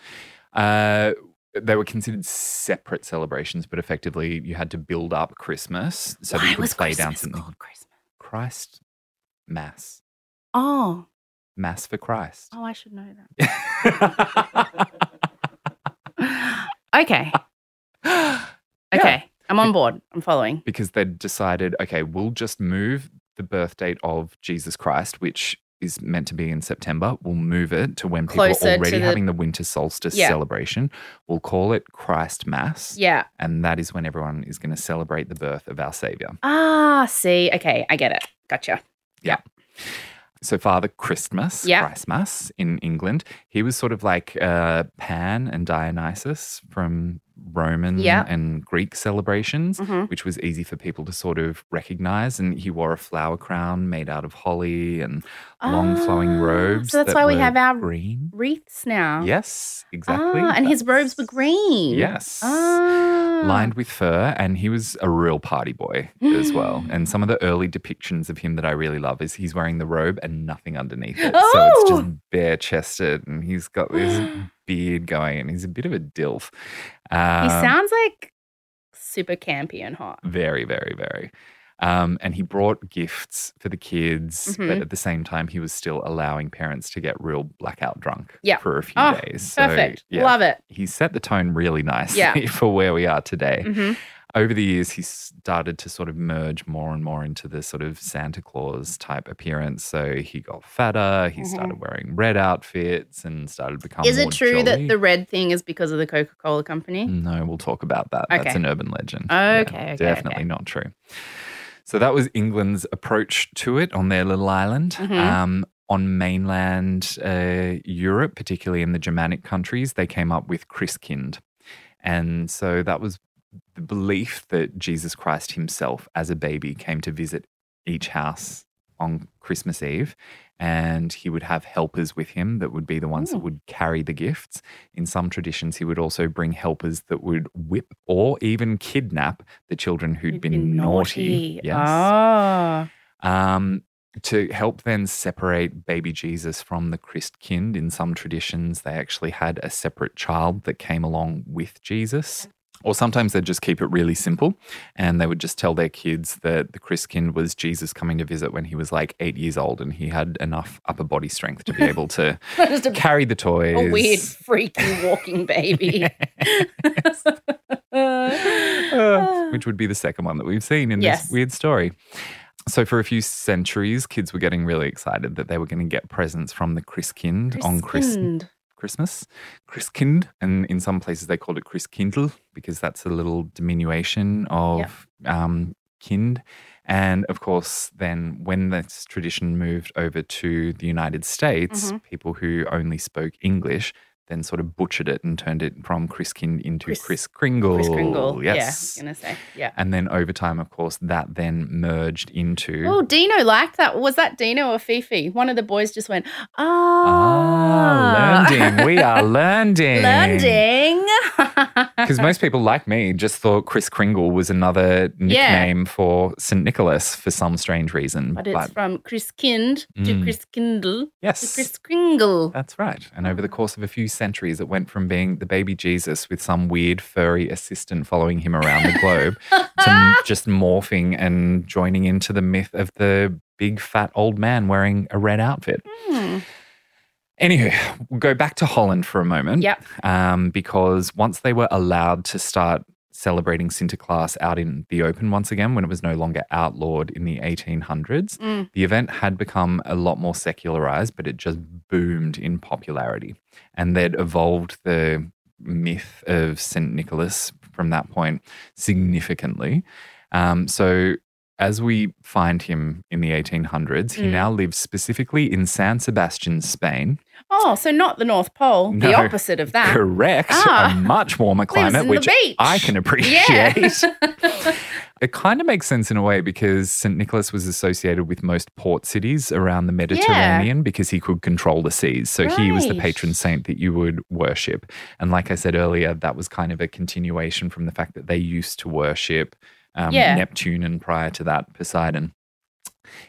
[SPEAKER 3] Uh, they were considered separate celebrations, but effectively you had to build up Christmas so that
[SPEAKER 2] why
[SPEAKER 3] you could play
[SPEAKER 2] Christmas
[SPEAKER 3] down St.
[SPEAKER 2] called Christmas?
[SPEAKER 3] Christ Mass.
[SPEAKER 2] Oh,
[SPEAKER 3] Mass for Christ.
[SPEAKER 2] oh, I should know that. okay, okay, I'm on board. I'm following.
[SPEAKER 3] because they'd decided, okay, we'll just move the birth date of Jesus Christ, which is meant to be in September. We'll move it to when people
[SPEAKER 2] Closer
[SPEAKER 3] are already
[SPEAKER 2] the-
[SPEAKER 3] having the winter solstice
[SPEAKER 2] Yeah.
[SPEAKER 3] celebration. We'll call it Christ Mass.
[SPEAKER 2] Yeah.
[SPEAKER 3] And that is when everyone is going to celebrate the birth of our Savior.
[SPEAKER 2] Ah, see. Okay, I get it. Gotcha. Yeah.
[SPEAKER 3] So Father Christmas,
[SPEAKER 2] Yeah.
[SPEAKER 3] Christmas in England, he was sort of like uh, Pan and Dionysus from Roman
[SPEAKER 2] Yeah.
[SPEAKER 3] and Greek celebrations,
[SPEAKER 2] Mhm.
[SPEAKER 3] which was easy for people to sort of recognize. And he wore a flower crown made out of holly and long flowing
[SPEAKER 2] Ah,
[SPEAKER 3] robes.
[SPEAKER 2] So that's
[SPEAKER 3] that
[SPEAKER 2] why we have our
[SPEAKER 3] green.
[SPEAKER 2] wreaths now.
[SPEAKER 3] Yes, exactly.
[SPEAKER 2] Ah, and his robes were green.
[SPEAKER 3] Yes.
[SPEAKER 2] Ah.
[SPEAKER 3] Lined with fur, and he was a real party boy as well. And some of the early depictions of him that I really love is he's wearing the robe and nothing underneath it. So it's just
[SPEAKER 2] Oh!
[SPEAKER 3] bare chested, and he's got this beard going, and he's a bit of a dilf.
[SPEAKER 2] He
[SPEAKER 3] Um,
[SPEAKER 2] sounds like super campy and hot.
[SPEAKER 3] very, very, very. Um, and he brought gifts for the kids, but
[SPEAKER 2] Mhm.
[SPEAKER 3] at the same time, he was still allowing parents to get real blackout drunk
[SPEAKER 2] Yeah.
[SPEAKER 3] for a few
[SPEAKER 2] Oh,
[SPEAKER 3] days. So,
[SPEAKER 2] Perfect.
[SPEAKER 3] yeah,
[SPEAKER 2] Love it.
[SPEAKER 3] he set the tone really nicely
[SPEAKER 2] Yeah.
[SPEAKER 3] for where we are today.
[SPEAKER 2] hmm
[SPEAKER 3] Over the years, he started to sort of merge more and more into the sort of Santa Claus type appearance. So he got fatter, he
[SPEAKER 2] Mhm.
[SPEAKER 3] started wearing red outfits and started becoming.
[SPEAKER 2] Is it true
[SPEAKER 3] jolly.
[SPEAKER 2] that the red thing is because of the Coca Cola Company?
[SPEAKER 3] No, we'll talk about that. That's an urban legend.
[SPEAKER 2] Okay, okay,
[SPEAKER 3] Definitely
[SPEAKER 2] okay.
[SPEAKER 3] not true. So that was England's approach to it on their little island.
[SPEAKER 2] Mhm.
[SPEAKER 3] Um, on mainland uh, Europe, particularly in the Germanic countries, they came up with Christkind. And so that was the belief that Jesus Christ himself, as a baby, came to visit each house on Christmas Eve. And he would have helpers with him that would be the ones that would carry the gifts. In some traditions, he would also bring helpers that would whip or even kidnap the children who'd
[SPEAKER 2] You'd
[SPEAKER 3] been,
[SPEAKER 2] be
[SPEAKER 3] naughty. Yes.
[SPEAKER 2] Oh.
[SPEAKER 3] Um, to help then separate baby Jesus from the Christkind, in some traditions, they actually had a separate child that came along with Jesus. Or sometimes they'd just keep it really simple and they would just tell their kids that the Christkind was Jesus coming to visit when he was like eight years old and he had enough upper body strength to be able to
[SPEAKER 2] Just
[SPEAKER 3] carry the toys.
[SPEAKER 2] a weird, freaky walking baby.
[SPEAKER 3] Uh, which would be the second one that we've seen in
[SPEAKER 2] Yes.
[SPEAKER 3] this weird story. So, for a few centuries, kids were getting really excited that they were going to get presents from the Christkind on Chris-
[SPEAKER 2] Christkind.
[SPEAKER 3] Christmas. Christkind, and in some places they called it Christkindl because that's a little diminution of um, kind. And of course, then when this tradition moved over to the United States,
[SPEAKER 2] Mhm.
[SPEAKER 3] people who only spoke English then sort of butchered it and turned it from Christkind into
[SPEAKER 2] Chris-
[SPEAKER 3] Chris, Kringle.
[SPEAKER 2] Chris Kringle.
[SPEAKER 3] Yes.
[SPEAKER 2] Yeah, I was going to say. Yeah.
[SPEAKER 3] And then over time, of course, that then merged into.
[SPEAKER 2] Oh, Dino liked that. Was that Dino or Fifi? One of the boys just went,
[SPEAKER 3] Ah,
[SPEAKER 2] ah.
[SPEAKER 3] learning. We are learning.
[SPEAKER 2] Learning.
[SPEAKER 3] Because most people, like me, just thought Chris Kringle was another
[SPEAKER 2] Yeah.
[SPEAKER 3] nickname for St. Nicholas for some strange reason.
[SPEAKER 2] But it's from Chris Kind to
[SPEAKER 3] Mm.
[SPEAKER 2] Chris Kindle
[SPEAKER 3] yes.
[SPEAKER 2] to Chris Kringle.
[SPEAKER 3] that's right. And over the course of a few centuries, it went from being the baby Jesus with some weird furry assistant following him around the globe to just morphing and joining into the myth of the big fat old man wearing a red outfit.
[SPEAKER 2] Hmm.
[SPEAKER 3] Anywho, we'll go back to Holland for a moment.
[SPEAKER 2] Yep.
[SPEAKER 3] Um, because once they were allowed to start celebrating Sinterklaas out in the open once again, when it was no longer outlawed in the 1800s,
[SPEAKER 2] Mm.
[SPEAKER 3] the event had become a lot more secularized, but it just boomed in popularity. And they'd evolved the myth of St. Nicholas from that point significantly. Um, so, as we find him in the 1800s, he
[SPEAKER 2] Mm.
[SPEAKER 3] now lives specifically in San Sebastian, Spain.
[SPEAKER 2] Oh, so not the North Pole, the opposite of that.
[SPEAKER 3] Correct.
[SPEAKER 2] Ah.
[SPEAKER 3] A much warmer climate, which. I can appreciate.
[SPEAKER 2] Yeah.
[SPEAKER 3] It kind of makes sense in a way because St. Nicholas was associated with most port cities around the Mediterranean because he could control the seas. So he was the patron saint that you would worship. And like I said earlier, that was kind of a continuation from the fact that they used to worship um,
[SPEAKER 2] Yeah.
[SPEAKER 3] Neptune and prior to that, Poseidon.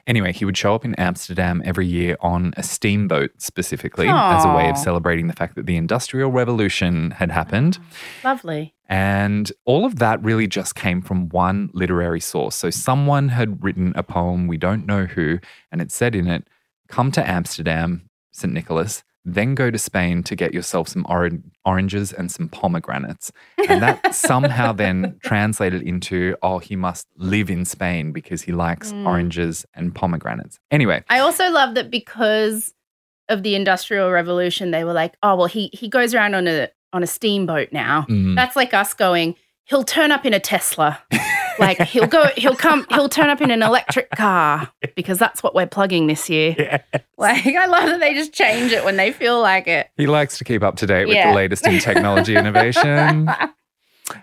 [SPEAKER 3] Anyway, he would show up in Amsterdam every year on a steamboat specifically as a way of celebrating the fact that the Industrial Revolution had happened.
[SPEAKER 2] Lovely.
[SPEAKER 3] And all of that really just came from one literary source. So someone had written a poem, we don't know who, and it said in it, Come to Amsterdam, St. Nicholas, then go to Spain to get yourself some or- oranges and some pomegranates. And that somehow then translated into, oh, he must live in Spain because he likes
[SPEAKER 2] Mm.
[SPEAKER 3] oranges and pomegranates. Anyway,
[SPEAKER 2] I also love that because of the Industrial Revolution, they were like, oh well, he he goes around on a on a steamboat now.
[SPEAKER 3] mm,
[SPEAKER 2] That's like us going, he'll turn up in a Tesla. like he'll go, he'll come, he'll turn up in an electric car because that's what we're plugging this year.
[SPEAKER 3] yeah.
[SPEAKER 2] Like I love that they just change it when they feel like it.
[SPEAKER 3] he likes to keep up to date with
[SPEAKER 2] Yeah.
[SPEAKER 3] the latest in technology innovation.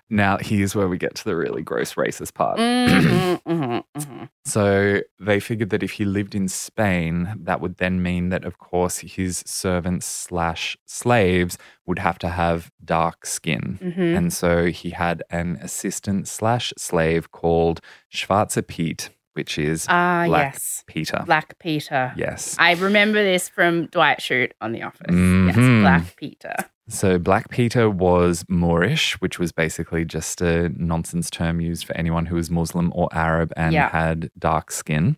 [SPEAKER 3] Now, here's where we get to the really gross racist part.
[SPEAKER 2] Mhm, mhm, mhm.
[SPEAKER 3] So, they figured that if he lived in Spain, that would then mean that, of course, his servants slash slaves would have to have dark skin.
[SPEAKER 2] Mhm.
[SPEAKER 3] And so he had an assistant slash slave called Schwarzer Piet, which is
[SPEAKER 2] Ah,
[SPEAKER 3] Black
[SPEAKER 2] yes.
[SPEAKER 3] Peter.
[SPEAKER 2] Black Peter.
[SPEAKER 3] Yes.
[SPEAKER 2] I remember this from Dwight Schrute on The Office. Yes,
[SPEAKER 3] Mhm.
[SPEAKER 2] Black Peter.
[SPEAKER 3] So Black Peter was Moorish, which was basically just a nonsense term used for anyone who was Muslim or Arab and
[SPEAKER 2] Yeah.
[SPEAKER 3] had dark skin.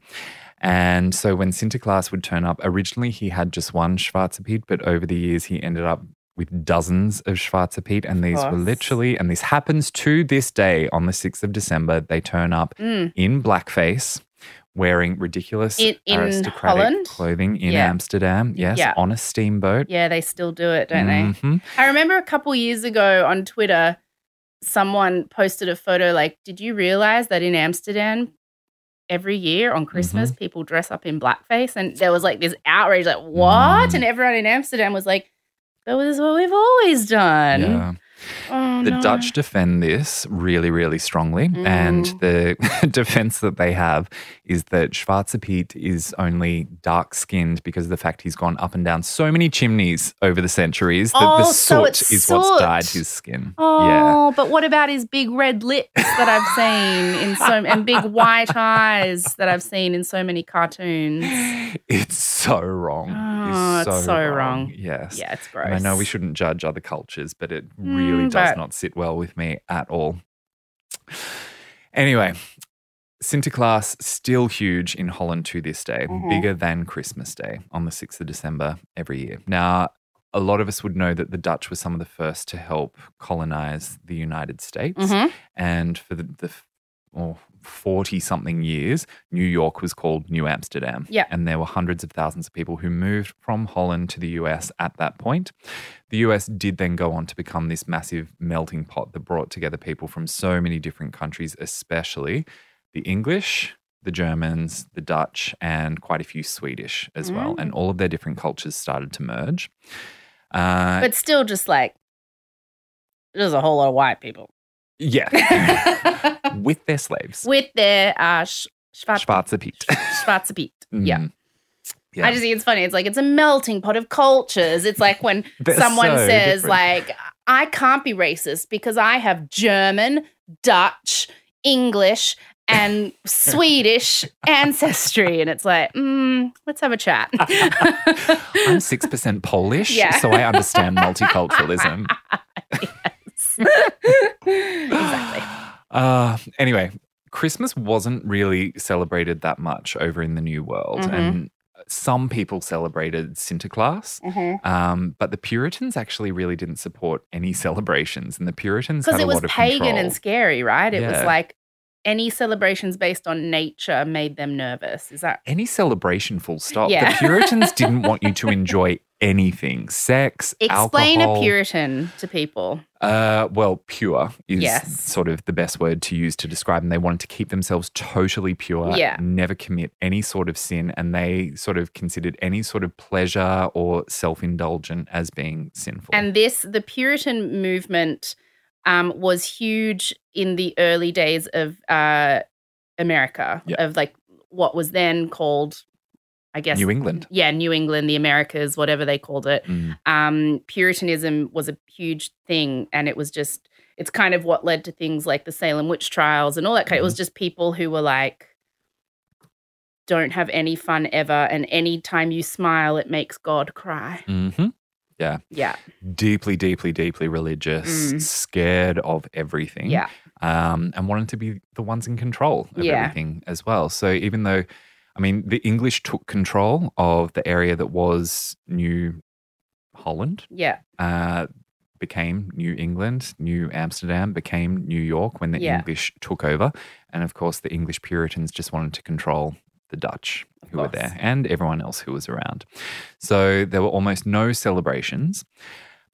[SPEAKER 3] And so when Sinterklaas would turn up, originally he had just one Schwarze Piet, but over the years he ended up with dozens of Schwarze Piet. And these were literally, and this happens to this day on the 6th of December, they turn up
[SPEAKER 2] Mm.
[SPEAKER 3] in blackface. Wearing ridiculous
[SPEAKER 2] In- in
[SPEAKER 3] aristocratic
[SPEAKER 2] Holland?
[SPEAKER 3] clothing in
[SPEAKER 2] Yeah.
[SPEAKER 3] Amsterdam, yes,
[SPEAKER 2] Yeah.
[SPEAKER 3] on a steamboat.
[SPEAKER 2] Yeah, they still do it, don't they?
[SPEAKER 3] Mhm.
[SPEAKER 2] I remember a couple years ago on Twitter, someone posted a photo like, Did you realize that in Amsterdam, every year on Christmas,
[SPEAKER 3] Mm-hmm.
[SPEAKER 2] people dress up in blackface? And there was like this outrage, like, What?
[SPEAKER 3] Mm.
[SPEAKER 2] And everyone in Amsterdam was like, That was what we've always done.
[SPEAKER 3] Yeah.
[SPEAKER 2] Oh,
[SPEAKER 3] The
[SPEAKER 2] no.
[SPEAKER 3] Dutch defend this really, really strongly. And
[SPEAKER 2] Mm.
[SPEAKER 3] the defense that they have is that Schwarze Piet is only dark skinned because of the fact he's gone up and down so many chimneys over the centuries that the
[SPEAKER 2] Oh, so
[SPEAKER 3] soot
[SPEAKER 2] it's
[SPEAKER 3] is what's dyed his skin.
[SPEAKER 2] Oh, but what about his big red lips that I've seen in so and big white eyes that I've seen in so many cartoons?
[SPEAKER 3] It's so wrong.
[SPEAKER 2] Oh, it's so wrong.
[SPEAKER 3] Yes.
[SPEAKER 2] Yeah, it's gross.
[SPEAKER 3] And I know we shouldn't judge other cultures, but it really
[SPEAKER 2] Mm,
[SPEAKER 3] does not sit well with me at all. Anyway, Sinterklaas still huge in Holland to this day,
[SPEAKER 2] Mhm.
[SPEAKER 3] bigger than Christmas Day on the 6th of December every year. Now, a lot of us would know that the Dutch were some of the first to help colonize the United States.
[SPEAKER 2] Mhm.
[SPEAKER 3] And for the, the 40 something years, New York was called New Amsterdam.
[SPEAKER 2] Yeah.
[SPEAKER 3] And there were hundreds of thousands of people who moved from Holland to the US at that point. The US did then go on to become this massive melting pot that brought together people from so many different countries, especially the English, the Germans, the Dutch, and quite a few Swedish as well.
[SPEAKER 2] Mm.
[SPEAKER 3] And all of their different cultures started to merge. Uh,
[SPEAKER 2] but still just like there's a whole lot of white people
[SPEAKER 3] yeah. With their slaves.
[SPEAKER 2] with their uh sh- schwarze,
[SPEAKER 3] Schwarze Piet.
[SPEAKER 2] schwarze Piet. Yeah.
[SPEAKER 3] Mm. Yeah.
[SPEAKER 2] I just think it's funny. It's like it's a melting pot of cultures. It's like when someone
[SPEAKER 3] so
[SPEAKER 2] says
[SPEAKER 3] different.
[SPEAKER 2] like I can't be racist because I have German, Dutch, English, and Swedish ancestry. And it's like, mm, let's have a chat.
[SPEAKER 3] I'm 6% Polish,
[SPEAKER 2] Yeah.
[SPEAKER 3] so I understand multiculturalism.
[SPEAKER 2] exactly.
[SPEAKER 3] Uh, anyway, Christmas wasn't really celebrated that much over in the New World.
[SPEAKER 2] Mhm.
[SPEAKER 3] And some people celebrated Sinterklaas,
[SPEAKER 2] Because
[SPEAKER 3] um, but the Puritans actually really didn't support any celebrations. And the Puritans had
[SPEAKER 2] it was pagan
[SPEAKER 3] control.
[SPEAKER 2] and scary, right? It was like any celebrations based on nature made them nervous. Is that
[SPEAKER 3] any celebration, full stop.
[SPEAKER 2] Yeah.
[SPEAKER 3] The Puritans didn't want you to enjoy anything sex,
[SPEAKER 2] explain
[SPEAKER 3] alcohol.
[SPEAKER 2] a Puritan to people?
[SPEAKER 3] Uh, well, pure is
[SPEAKER 2] Yes.
[SPEAKER 3] sort of the best word to use to describe them. They wanted to keep themselves totally pure,
[SPEAKER 2] Yeah.
[SPEAKER 3] never commit any sort of sin, and they sort of considered any sort of pleasure or self indulgent as being sinful.
[SPEAKER 2] And this, the Puritan movement, um, was huge in the early days of uh, America,
[SPEAKER 3] Yeah.
[SPEAKER 2] of like what was then called, I guess,
[SPEAKER 3] New England.
[SPEAKER 2] Yeah, New England, the Americas, whatever they called it.
[SPEAKER 3] Mm.
[SPEAKER 2] um, Puritanism was a huge thing, and it was just it's kind of what led to things like the Salem witch trials and all that kind. It
[SPEAKER 3] Mm-hmm.
[SPEAKER 2] was just people who were like, don't have any fun ever, and anytime you smile, it makes God cry. Yeah,
[SPEAKER 3] Deeply, deeply, deeply religious,
[SPEAKER 2] Mm.
[SPEAKER 3] scared of everything.
[SPEAKER 2] yeah,
[SPEAKER 3] um, and wanted to be the ones in control of
[SPEAKER 2] Yeah.
[SPEAKER 3] everything as well. So even though, I mean, the English took control of the area that was New Holland,
[SPEAKER 2] yeah,
[SPEAKER 3] uh, became New England, New Amsterdam became New York when the
[SPEAKER 2] Yeah.
[SPEAKER 3] English took over, and of course the English Puritans just wanted to control the Dutch who were there and everyone else who was around. So there were almost no celebrations.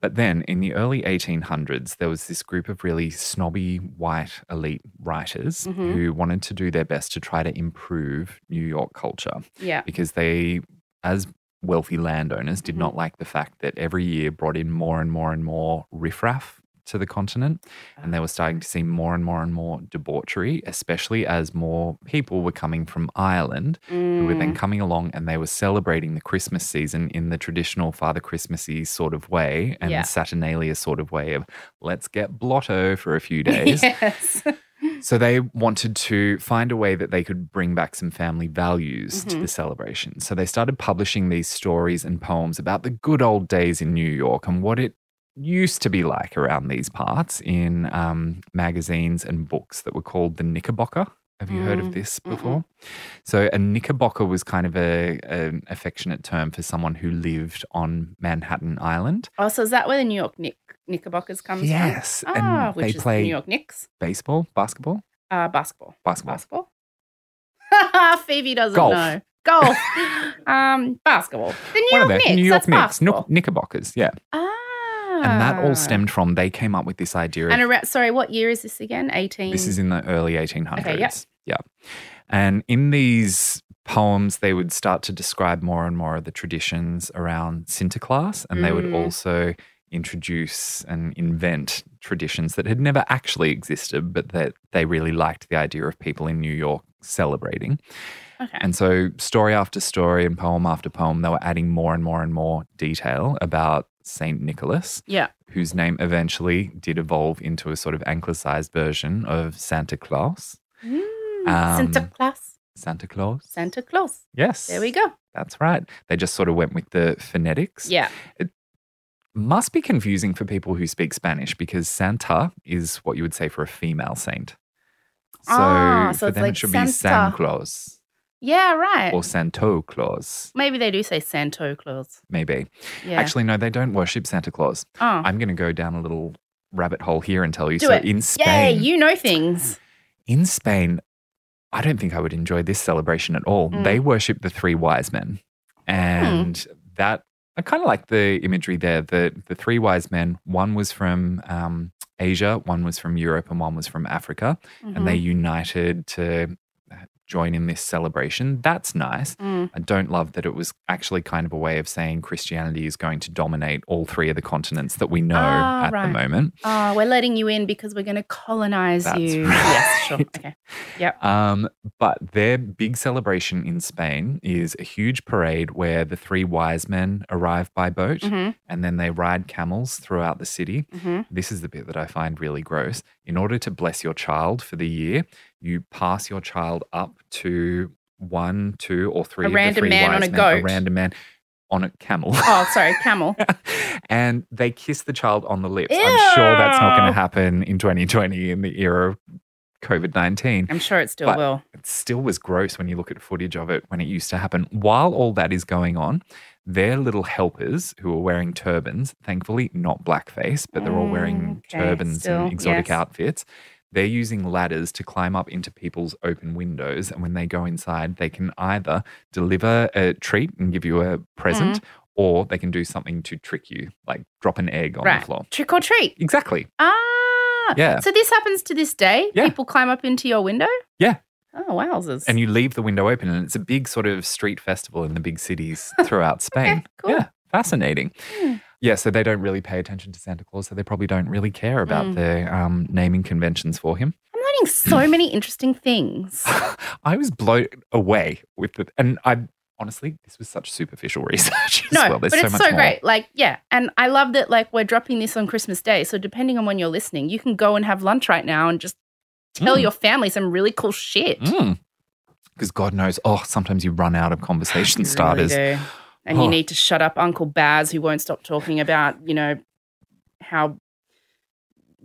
[SPEAKER 3] But then in the early 1800s, there was this group of really snobby white elite writers
[SPEAKER 2] Mhm.
[SPEAKER 3] who wanted to do their best to try to improve New York culture
[SPEAKER 2] yeah,
[SPEAKER 3] because they, as wealthy landowners, did
[SPEAKER 2] Mhm.
[SPEAKER 3] not like the fact that every year brought in more and more and more riffraff to the continent. And they were starting to see more and more and more debauchery, especially as more people were coming from Ireland who were then
[SPEAKER 2] Mm,
[SPEAKER 3] coming along and they were celebrating the Christmas season in the traditional Father Christmassy sort of way and
[SPEAKER 2] Yeah.
[SPEAKER 3] Saturnalia sort of way of let's get blotto for a few days.
[SPEAKER 2] yes,
[SPEAKER 3] so they wanted to find a way that they could bring back some family values to
[SPEAKER 2] Mhm.
[SPEAKER 3] the celebration. So they started publishing these stories and poems about the good old days in New York and what it used to be like around these parts in um, magazines and books that were called the Knickerbocker. Have you heard
[SPEAKER 2] Mm,
[SPEAKER 3] of this
[SPEAKER 2] mm-mm.
[SPEAKER 3] before? So a Knickerbocker was kind of a, an affectionate term for someone who lived on Manhattan Island.
[SPEAKER 2] Oh, so is that where the New York Nick, Knickerbockers comes from?
[SPEAKER 3] Yes,
[SPEAKER 2] from?
[SPEAKER 3] and
[SPEAKER 2] Ah, which
[SPEAKER 3] they
[SPEAKER 2] is the
[SPEAKER 3] play
[SPEAKER 2] New York Knicks.
[SPEAKER 3] Baseball, basketball,
[SPEAKER 2] Uh, basketball.
[SPEAKER 3] basketball.
[SPEAKER 2] Basketball. Phoebe doesn't
[SPEAKER 3] Golf.
[SPEAKER 2] know. Golf. um, basketball. The New York Knicks.
[SPEAKER 3] New York
[SPEAKER 2] that's
[SPEAKER 3] Knicks,
[SPEAKER 2] basketball.
[SPEAKER 3] Knickerbockers, yeah.
[SPEAKER 2] Ah.
[SPEAKER 3] And that all stemmed from they came up with this idea of
[SPEAKER 2] And around, sorry, what year is this again? 18.
[SPEAKER 3] this is in the early 1800s.
[SPEAKER 2] Okay, yep.
[SPEAKER 3] Yeah. And in these poems, they would start to describe more and more of the traditions around Sinterklaas, and they would
[SPEAKER 2] Mm.
[SPEAKER 3] also introduce and invent traditions that had never actually existed, but that they really liked the idea of people in New York celebrating.
[SPEAKER 2] Okay.
[SPEAKER 3] And so, story after story and poem after poem, they were adding more and more and more detail about Saint Nicholas,
[SPEAKER 2] yeah.
[SPEAKER 3] whose name eventually did evolve into a sort of anglicized version of Santa Claus.
[SPEAKER 2] Mm,
[SPEAKER 3] Um,
[SPEAKER 2] Santa Claus.
[SPEAKER 3] Santa Claus?
[SPEAKER 2] Santa Claus.
[SPEAKER 3] Yes.
[SPEAKER 2] There we go.
[SPEAKER 3] That's right. They just sort of went with the phonetics.
[SPEAKER 2] Yeah.
[SPEAKER 3] It must be confusing for people who speak Spanish because Santa is what you would say for a female saint. So,
[SPEAKER 2] Ah, so
[SPEAKER 3] for them
[SPEAKER 2] like
[SPEAKER 3] it should be San
[SPEAKER 2] Santa.
[SPEAKER 3] Claus
[SPEAKER 2] Yeah, right.
[SPEAKER 3] or Santo Claus,
[SPEAKER 2] Maybe they do say Santo Claus.
[SPEAKER 3] maybe.
[SPEAKER 2] Yeah.
[SPEAKER 3] Actually, no, they don't worship Santa Claus.
[SPEAKER 2] oh.
[SPEAKER 3] I'm going to go down a little rabbit hole here and tell you.
[SPEAKER 2] Do
[SPEAKER 3] so
[SPEAKER 2] it.
[SPEAKER 3] in Spain,
[SPEAKER 2] you know things.
[SPEAKER 3] in Spain, I don't think I would enjoy this celebration at all.
[SPEAKER 2] Mm.
[SPEAKER 3] They worship the three wise men. And that, I kind of like the imagery there. The, the three wise men, one was from um, Asia, one was from Europe, and one was from Africa. And they
[SPEAKER 2] Mhm.
[SPEAKER 3] united to join in this celebration. That's nice.
[SPEAKER 2] Mm.
[SPEAKER 3] I don't love that it was actually kind of a way of saying Christianity is going to dominate all three of the continents that we know
[SPEAKER 2] Ah,
[SPEAKER 3] at the moment.
[SPEAKER 2] Oh, we're letting you in because we're going to colonize
[SPEAKER 3] That's
[SPEAKER 2] you.
[SPEAKER 3] right.
[SPEAKER 2] Yes, sure. Okay. Yep.
[SPEAKER 3] Um, but their big celebration in Spain is a huge parade where the three wise men arrive by boat
[SPEAKER 2] hmm
[SPEAKER 3] and then they ride camels throughout the city.
[SPEAKER 2] hmm
[SPEAKER 3] This is the bit that I find really gross. In order to bless your child for the year, you pass your child up to one, two, or three A
[SPEAKER 2] random man on a
[SPEAKER 3] men,
[SPEAKER 2] goat.
[SPEAKER 3] a random man on a camel.
[SPEAKER 2] Oh, sorry, camel.
[SPEAKER 3] and they kiss the child on the lips. I'm sure that's not going to happen in 2020 in the era of COVID 19.
[SPEAKER 2] I'm sure it still
[SPEAKER 3] But-
[SPEAKER 2] will.
[SPEAKER 3] It still was gross when you look at footage of it when it used to happen. While all that is going on, their little helpers who are wearing turbans, thankfully not blackface, but they're all wearing
[SPEAKER 2] Mm, okay,
[SPEAKER 3] turbans
[SPEAKER 2] still,
[SPEAKER 3] and exotic
[SPEAKER 2] yes.
[SPEAKER 3] outfits. They're using ladders to climb up into people's open windows. And when they go inside, they can either deliver a treat and give you a present,
[SPEAKER 2] Mm-hmm.
[SPEAKER 3] or they can do something to trick you, like drop an egg on
[SPEAKER 2] right.
[SPEAKER 3] the floor.
[SPEAKER 2] Trick or treat.
[SPEAKER 3] Exactly.
[SPEAKER 2] Ah.
[SPEAKER 3] Yeah.
[SPEAKER 2] So this happens to this day?
[SPEAKER 3] Yeah.
[SPEAKER 2] People climb up into your window?
[SPEAKER 3] Yeah.
[SPEAKER 2] Oh, wowzers.
[SPEAKER 3] And you leave the window open, and it's a big sort of street festival in the big cities throughout Spain.
[SPEAKER 2] cool.
[SPEAKER 3] Yeah, fascinating.
[SPEAKER 2] Hmm.
[SPEAKER 3] Yeah, so they don't really pay attention to Santa Claus, so they probably don't really care about
[SPEAKER 2] Mm.
[SPEAKER 3] the um, naming conventions for him.
[SPEAKER 2] I'm learning so many interesting things.
[SPEAKER 3] I was blown away with it, and I honestly, this was such superficial research as
[SPEAKER 2] No,
[SPEAKER 3] well. There's
[SPEAKER 2] but
[SPEAKER 3] so
[SPEAKER 2] it's so
[SPEAKER 3] more.
[SPEAKER 2] great. Like, yeah. And I love that, like, we're dropping this on Christmas Day. So, depending on when you're listening, you can go and have lunch right now and just tell
[SPEAKER 3] Mm.
[SPEAKER 2] your family some really cool shit.
[SPEAKER 3] Because God knows, oh, sometimes you run out of conversation
[SPEAKER 2] really
[SPEAKER 3] starters.
[SPEAKER 2] do. And
[SPEAKER 3] Oh.
[SPEAKER 2] you need to shut up Uncle Baz, who won't stop talking about, you know, how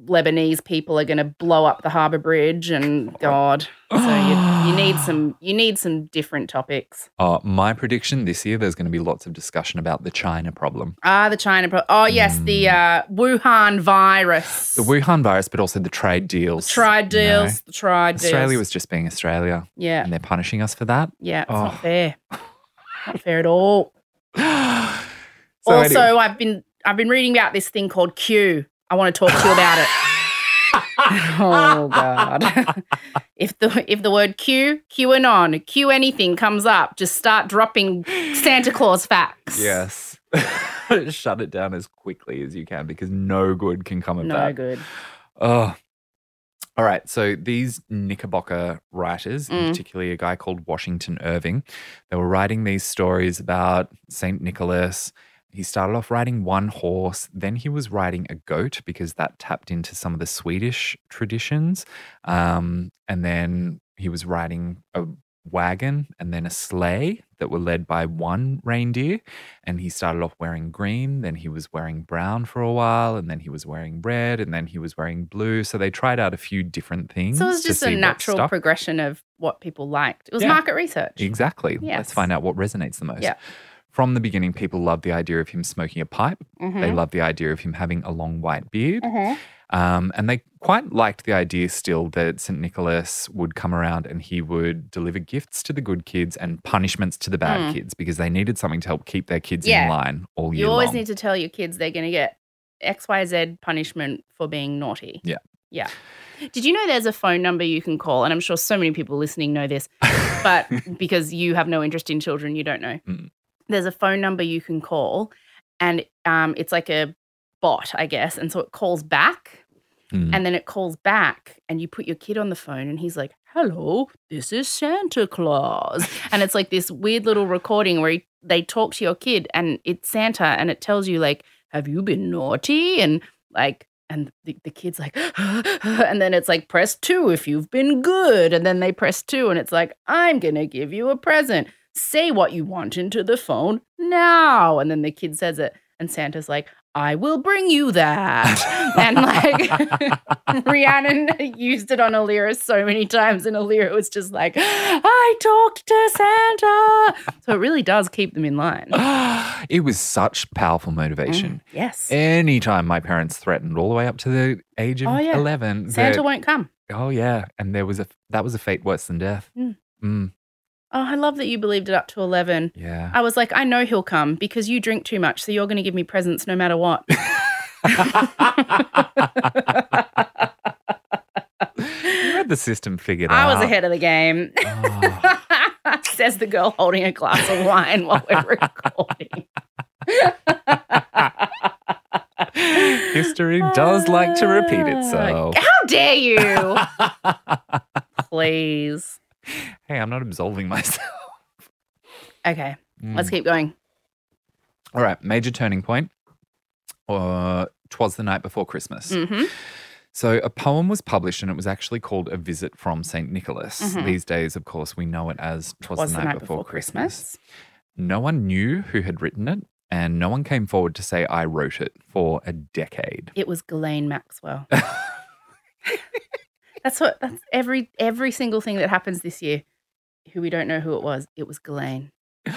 [SPEAKER 2] Lebanese people are going to blow up the Harbour Bridge and God. So you, you need some you need some different topics.
[SPEAKER 3] Uh, my prediction this year, there's going to be lots of discussion about the China problem.
[SPEAKER 2] Ah, the China. Pro- oh yes, the uh, Wuhan virus.
[SPEAKER 3] The Wuhan virus, but also the trade deals.
[SPEAKER 2] trade
[SPEAKER 3] you know.
[SPEAKER 2] deals. The trade deals.
[SPEAKER 3] Australia was just being Australia,
[SPEAKER 2] yeah,
[SPEAKER 3] and they're punishing us for that.
[SPEAKER 2] yeah. It's
[SPEAKER 3] Oh.
[SPEAKER 2] not fair. not fair at all.
[SPEAKER 3] So
[SPEAKER 2] also,
[SPEAKER 3] anyway-
[SPEAKER 2] I've been I've been reading about this thing called Q. I want to talk to you about it. oh God! if the if the word Q, QAnon, Q anything comes up, just start dropping Santa Claus facts.
[SPEAKER 3] yes. Shut it down as quickly as you can because no good can come of
[SPEAKER 2] no
[SPEAKER 3] that.
[SPEAKER 2] good.
[SPEAKER 3] Oh. All right. So these Knickerbocker writers,
[SPEAKER 2] Mm.
[SPEAKER 3] particularly a guy called Washington Irving, they were writing these stories about St. Nicholas. He started off riding one horse, then he was riding a goat because that tapped into some of the Swedish traditions. Um, and then he was riding a wagon and then a sleigh that were led by one reindeer. And he started off wearing green, then he was wearing brown for a while, and then he was wearing red, and then he was wearing blue. So they tried out a few different things.
[SPEAKER 2] So it was just a natural progression of what people liked. It was
[SPEAKER 3] Yeah.
[SPEAKER 2] market research.
[SPEAKER 3] Exactly. Let's find out what resonates the most.
[SPEAKER 2] Yeah.
[SPEAKER 3] From the beginning, people loved the idea of him smoking a pipe. They
[SPEAKER 2] Mhm.
[SPEAKER 3] loved the idea of him having a long white beard.
[SPEAKER 2] Mhm.
[SPEAKER 3] Um, and they quite liked the idea still that St. Nicholas would come around and he would deliver gifts to the good kids and punishments to the bad
[SPEAKER 2] Mm.
[SPEAKER 3] kids because they needed something to help keep their kids
[SPEAKER 2] Yeah.
[SPEAKER 3] in line all year
[SPEAKER 2] You always
[SPEAKER 3] long.
[SPEAKER 2] need to tell your kids they're going to get XYZ punishment for being naughty.
[SPEAKER 3] Yeah.
[SPEAKER 2] Yeah. Did you know there's a phone number you can call? And I'm sure so many people listening know this, but because you have no interest in children, you don't know.
[SPEAKER 3] Mm.
[SPEAKER 2] There's a phone number you can call, and um, it's like a bot, I guess. And so it calls back,
[SPEAKER 3] Mm.
[SPEAKER 2] and then it calls back, and you put your kid on the phone, and he's like, Hello, this is Santa Claus. and it's like this weird little recording where he, they talk to your kid, and it's Santa, and it tells you, like, Have you been naughty? And like, and the, the kid's like, and then it's like, press two if you've been good. And then they press two, and it's like, I'm going to give you a present. Say what you want into the phone now. And then the kid says it, and Santa's like, I will bring you that. and like, Rhiannon used it on Alira so many times, and Alira was just like, I talked to Santa. So it really does keep them in line.
[SPEAKER 3] it was such powerful motivation.
[SPEAKER 2] Mm, yes.
[SPEAKER 3] Anytime my parents threatened, all the way up to the age of
[SPEAKER 2] Oh, yeah.
[SPEAKER 3] 11,
[SPEAKER 2] Santa won't come.
[SPEAKER 3] oh, yeah. And there was a, that was a fate worse than death.
[SPEAKER 2] Mm.
[SPEAKER 3] Mm,
[SPEAKER 2] Oh, I love that you believed it up to 11.
[SPEAKER 3] yeah.
[SPEAKER 2] I was like, I know he'll come because you drink too much, so you're going to give me presents no matter what.
[SPEAKER 3] you read the system figured
[SPEAKER 2] I
[SPEAKER 3] out.
[SPEAKER 2] was ahead of the game.
[SPEAKER 3] Oh.
[SPEAKER 2] Says the girl holding a glass of wine while we're recording.
[SPEAKER 3] History does like to repeat ah. itself.
[SPEAKER 2] How dare you? Please.
[SPEAKER 3] hey, I'm not absolving myself.
[SPEAKER 2] Okay, let's
[SPEAKER 3] Mm.
[SPEAKER 2] keep going.
[SPEAKER 3] All right, major turning point. Uh, Twas the night before Christmas.
[SPEAKER 2] hmm
[SPEAKER 3] So a poem was published and it was actually called A Visit from St. Nicholas.
[SPEAKER 2] Mhm.
[SPEAKER 3] These days, of course, we know it as Twas,
[SPEAKER 2] Was
[SPEAKER 3] the, night, before, Christmas.
[SPEAKER 2] Christmas?
[SPEAKER 3] No one knew who had written it and no one came forward to say I wrote it for a decade.
[SPEAKER 2] It was Ghislaine Maxwell. That's what. That's every every single thing that happens this year. Who we don't know who it was. It was Ghislaine.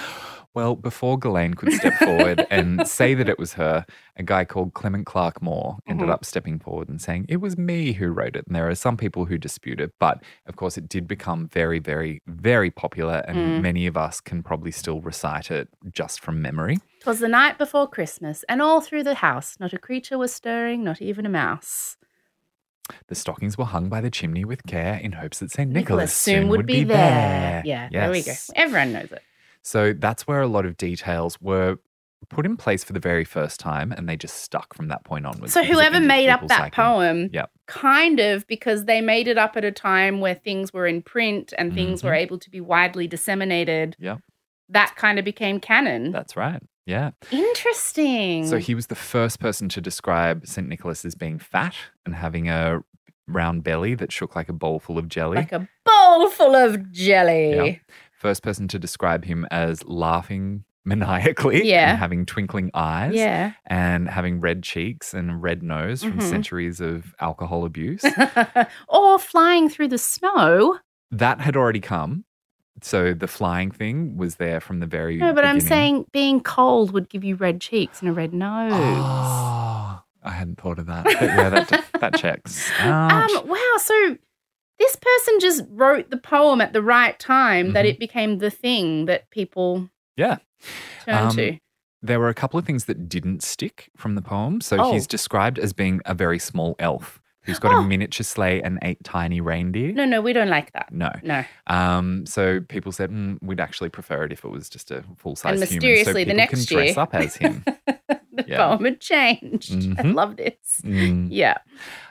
[SPEAKER 3] Well, before Ghislaine could step forward and say that it was her, a guy called Clement Clarke Moore ended
[SPEAKER 2] Mhm.
[SPEAKER 3] up stepping forward and saying, It was me who wrote it. And there are some people who dispute it. But of course, it did become very, very, very popular. And
[SPEAKER 2] Mm.
[SPEAKER 3] many of us can probably still recite it just from memory.
[SPEAKER 2] Twas the night before Christmas, and all through the house, not a creature was stirring, not even a mouse.
[SPEAKER 3] The stockings were hung by the chimney with care in hopes that St.
[SPEAKER 2] Nicholas
[SPEAKER 3] Nicholas soon would be
[SPEAKER 2] there.
[SPEAKER 3] there.
[SPEAKER 2] Yeah, there we go. Everyone knows it.
[SPEAKER 3] So that's where a lot of details were put in place for the very first time and they just stuck from that point onwards.
[SPEAKER 2] So whoever made up that
[SPEAKER 3] psyche.
[SPEAKER 2] poem,
[SPEAKER 3] Yep.
[SPEAKER 2] kind of because they made it up at a time where things were in print and things were able to be widely disseminated.
[SPEAKER 3] Mm-hmm.
[SPEAKER 2] That kind of became canon.
[SPEAKER 3] That's right. Yeah.
[SPEAKER 2] Interesting.
[SPEAKER 3] So he was the first person to describe St. Nicholas as being fat and having a round belly that shook like a bowl full of jelly.
[SPEAKER 2] like a bowl full of jelly.
[SPEAKER 3] first person to describe him as laughing maniacally
[SPEAKER 2] Yeah.
[SPEAKER 3] and having twinkling eyes
[SPEAKER 2] Yeah.
[SPEAKER 3] and having red cheeks and red nose from
[SPEAKER 2] Mhm.
[SPEAKER 3] centuries of alcohol abuse.
[SPEAKER 2] or flying through the snow.
[SPEAKER 3] that had already come. So the flying thing was there from the very beginning.
[SPEAKER 2] No, but I'm saying being cold would give you red cheeks and a red nose.
[SPEAKER 3] Oh, I hadn't thought of that. But yeah, that, that checks. Ouch.
[SPEAKER 2] Um, wow. So this person just wrote the poem at the right time that
[SPEAKER 3] Mhm.
[SPEAKER 2] it became the thing that people
[SPEAKER 3] yeah.
[SPEAKER 2] turn
[SPEAKER 3] Um,
[SPEAKER 2] to.
[SPEAKER 3] There were a couple of things that didn't stick from the poem. So
[SPEAKER 2] Oh.
[SPEAKER 3] he's described as being a very small elf who's got
[SPEAKER 2] Oh.
[SPEAKER 3] a miniature sleigh and eight tiny reindeer.
[SPEAKER 2] No, no, we don't like that.
[SPEAKER 3] No.
[SPEAKER 2] No.
[SPEAKER 3] Um, so people said mm, we'd actually prefer it if it was just a full size human.
[SPEAKER 2] mysteriously,
[SPEAKER 3] so
[SPEAKER 2] the next
[SPEAKER 3] can dress
[SPEAKER 2] year-
[SPEAKER 3] up as him.
[SPEAKER 2] the
[SPEAKER 3] Yeah.
[SPEAKER 2] poem had changed. I
[SPEAKER 3] Mhm.
[SPEAKER 2] love this.
[SPEAKER 3] Mm.
[SPEAKER 2] Yeah.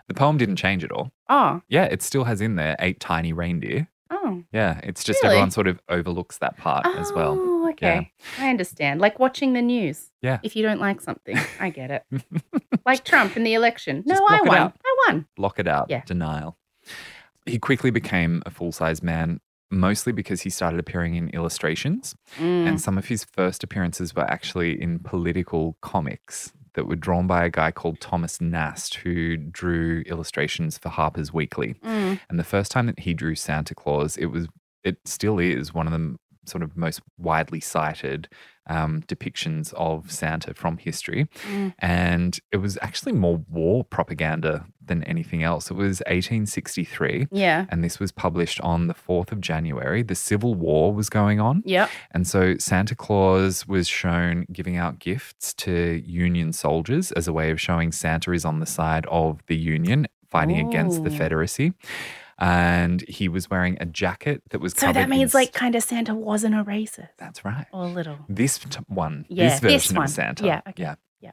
[SPEAKER 3] The poem didn't change at all.
[SPEAKER 2] Oh.
[SPEAKER 3] Yeah, it still has in there eight tiny reindeer.
[SPEAKER 2] Oh.
[SPEAKER 3] Yeah, it's just
[SPEAKER 2] Really?
[SPEAKER 3] everyone sort of overlooks that part as well.
[SPEAKER 2] Oh, okay. I understand. Like watching the news.
[SPEAKER 3] Yeah.
[SPEAKER 2] If you don't like something, I get it. like Trump in the election. No,
[SPEAKER 3] Just
[SPEAKER 2] I
[SPEAKER 3] block it
[SPEAKER 2] won.
[SPEAKER 3] out.
[SPEAKER 2] I won.
[SPEAKER 3] Block it out.
[SPEAKER 2] Yeah.
[SPEAKER 3] Denial. He quickly became a full size man, mostly because he started appearing in illustrations.
[SPEAKER 2] Mm.
[SPEAKER 3] And some of his first appearances were actually in political comics that were drawn by a guy called Thomas Nast, who drew illustrations for Harper's Weekly.
[SPEAKER 2] Mm.
[SPEAKER 3] And the first time that he drew Santa Claus, it was, it still is one of the sort of most widely cited um, depictions of Santa from history.
[SPEAKER 2] Mm.
[SPEAKER 3] And it was actually more war propaganda than anything else. It was 1863.
[SPEAKER 2] Yeah.
[SPEAKER 3] And this was published on the 4th of January. The Civil War was going on.
[SPEAKER 2] Yep.
[SPEAKER 3] And so Santa Claus was shown giving out gifts to Union soldiers as a way of showing Santa is on the side of the Union, fighting against the
[SPEAKER 2] Ooh.
[SPEAKER 3] Confederacy. And he was wearing a jacket that was
[SPEAKER 2] So
[SPEAKER 3] covered
[SPEAKER 2] that means
[SPEAKER 3] in
[SPEAKER 2] like kind of Santa wasn't a racist.
[SPEAKER 3] That's right.
[SPEAKER 2] Or a little.
[SPEAKER 3] This t- one,
[SPEAKER 2] Yeah,
[SPEAKER 3] this
[SPEAKER 2] this
[SPEAKER 3] version
[SPEAKER 2] one.
[SPEAKER 3] of Santa.
[SPEAKER 2] Yeah, okay.
[SPEAKER 3] Yeah.
[SPEAKER 2] Yeah.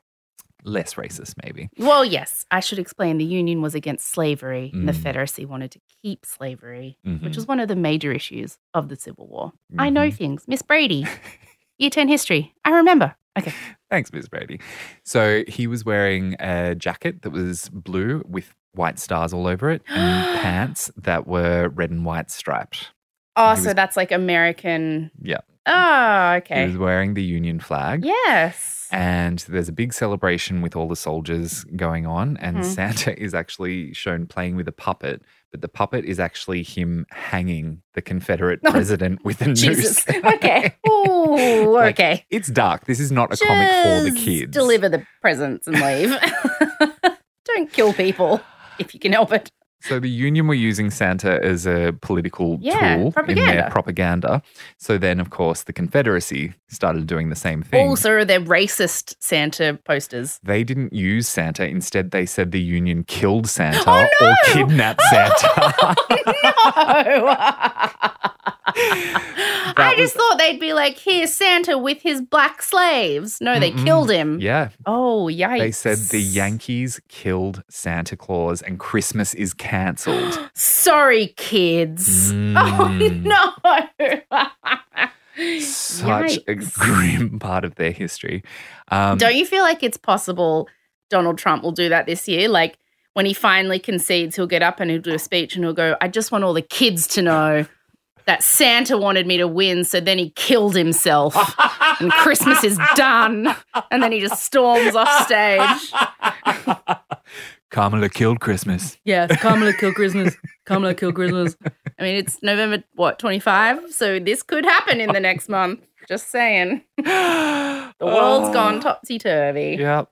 [SPEAKER 3] Less racist, maybe.
[SPEAKER 2] Well, yes, I should explain. The Union was against slavery, and the
[SPEAKER 3] Mm.
[SPEAKER 2] Confederacy wanted to keep slavery, which
[SPEAKER 3] Mhm.
[SPEAKER 2] was one of the major issues of the Civil War. I know
[SPEAKER 3] Mhm.
[SPEAKER 2] things. Miss Brady, year 10 history. I remember. Okay.
[SPEAKER 3] Thanks, Ms. Brady. So he was wearing a jacket that was blue with white stars all over it and pants that were red and white striped.
[SPEAKER 2] Oh,
[SPEAKER 3] He
[SPEAKER 2] so
[SPEAKER 3] was-
[SPEAKER 2] that's like American.
[SPEAKER 3] Yeah.
[SPEAKER 2] Oh,
[SPEAKER 3] He
[SPEAKER 2] okay.
[SPEAKER 3] was wearing the Union flag.
[SPEAKER 2] Yes.
[SPEAKER 3] And there's a big celebration with all the soldiers going on. And
[SPEAKER 2] Mhm.
[SPEAKER 3] Santa is actually shown playing with a puppet, but the puppet is actually him hanging the Confederate president with a noose.
[SPEAKER 2] okay. Ooh,
[SPEAKER 3] Like,
[SPEAKER 2] okay.
[SPEAKER 3] It's dark. This is not a comic for the kids.
[SPEAKER 2] Deliver the presents and leave. Don't kill people if you can help it.
[SPEAKER 3] So the union were using Santa as a political
[SPEAKER 2] Yeah,
[SPEAKER 3] tool in
[SPEAKER 2] propaganda.
[SPEAKER 3] their propaganda. So then, of course, the Confederacy started doing the same thing.
[SPEAKER 2] Also, they're racist Santa posters.
[SPEAKER 3] they didn't use Santa. Instead, they said the union killed Santa
[SPEAKER 2] Oh, no!
[SPEAKER 3] or kidnapped Santa.
[SPEAKER 2] Oh, no. I
[SPEAKER 3] was-
[SPEAKER 2] just thought they'd be like, here's Santa with his black slaves. No, they
[SPEAKER 3] Mm-mm.
[SPEAKER 2] killed him.
[SPEAKER 3] yeah.
[SPEAKER 2] Oh, yikes.
[SPEAKER 3] They said the Yankees killed Santa Claus and Christmas is cancelled.
[SPEAKER 2] Sorry, kids.
[SPEAKER 3] Mm.
[SPEAKER 2] Oh, no.
[SPEAKER 3] Such a
[SPEAKER 2] Yikes.
[SPEAKER 3] grim part of their history. Um,
[SPEAKER 2] Don't you feel like it's possible Donald Trump will do that this year? Like when he finally concedes, he'll get up and he'll do a speech and he'll go, I just want all the kids to know that Santa wanted me to win, so then he killed himself and Christmas is done. And then he just storms off stage.
[SPEAKER 3] Kamala killed Christmas.
[SPEAKER 2] Yeah, Kamala killed Christmas. Kamala killed Christmas. I mean, it's November, what, 25? So this could happen in the next month. Just saying.
[SPEAKER 3] the
[SPEAKER 2] The world's ah. gone topsy turvy.
[SPEAKER 3] Yep.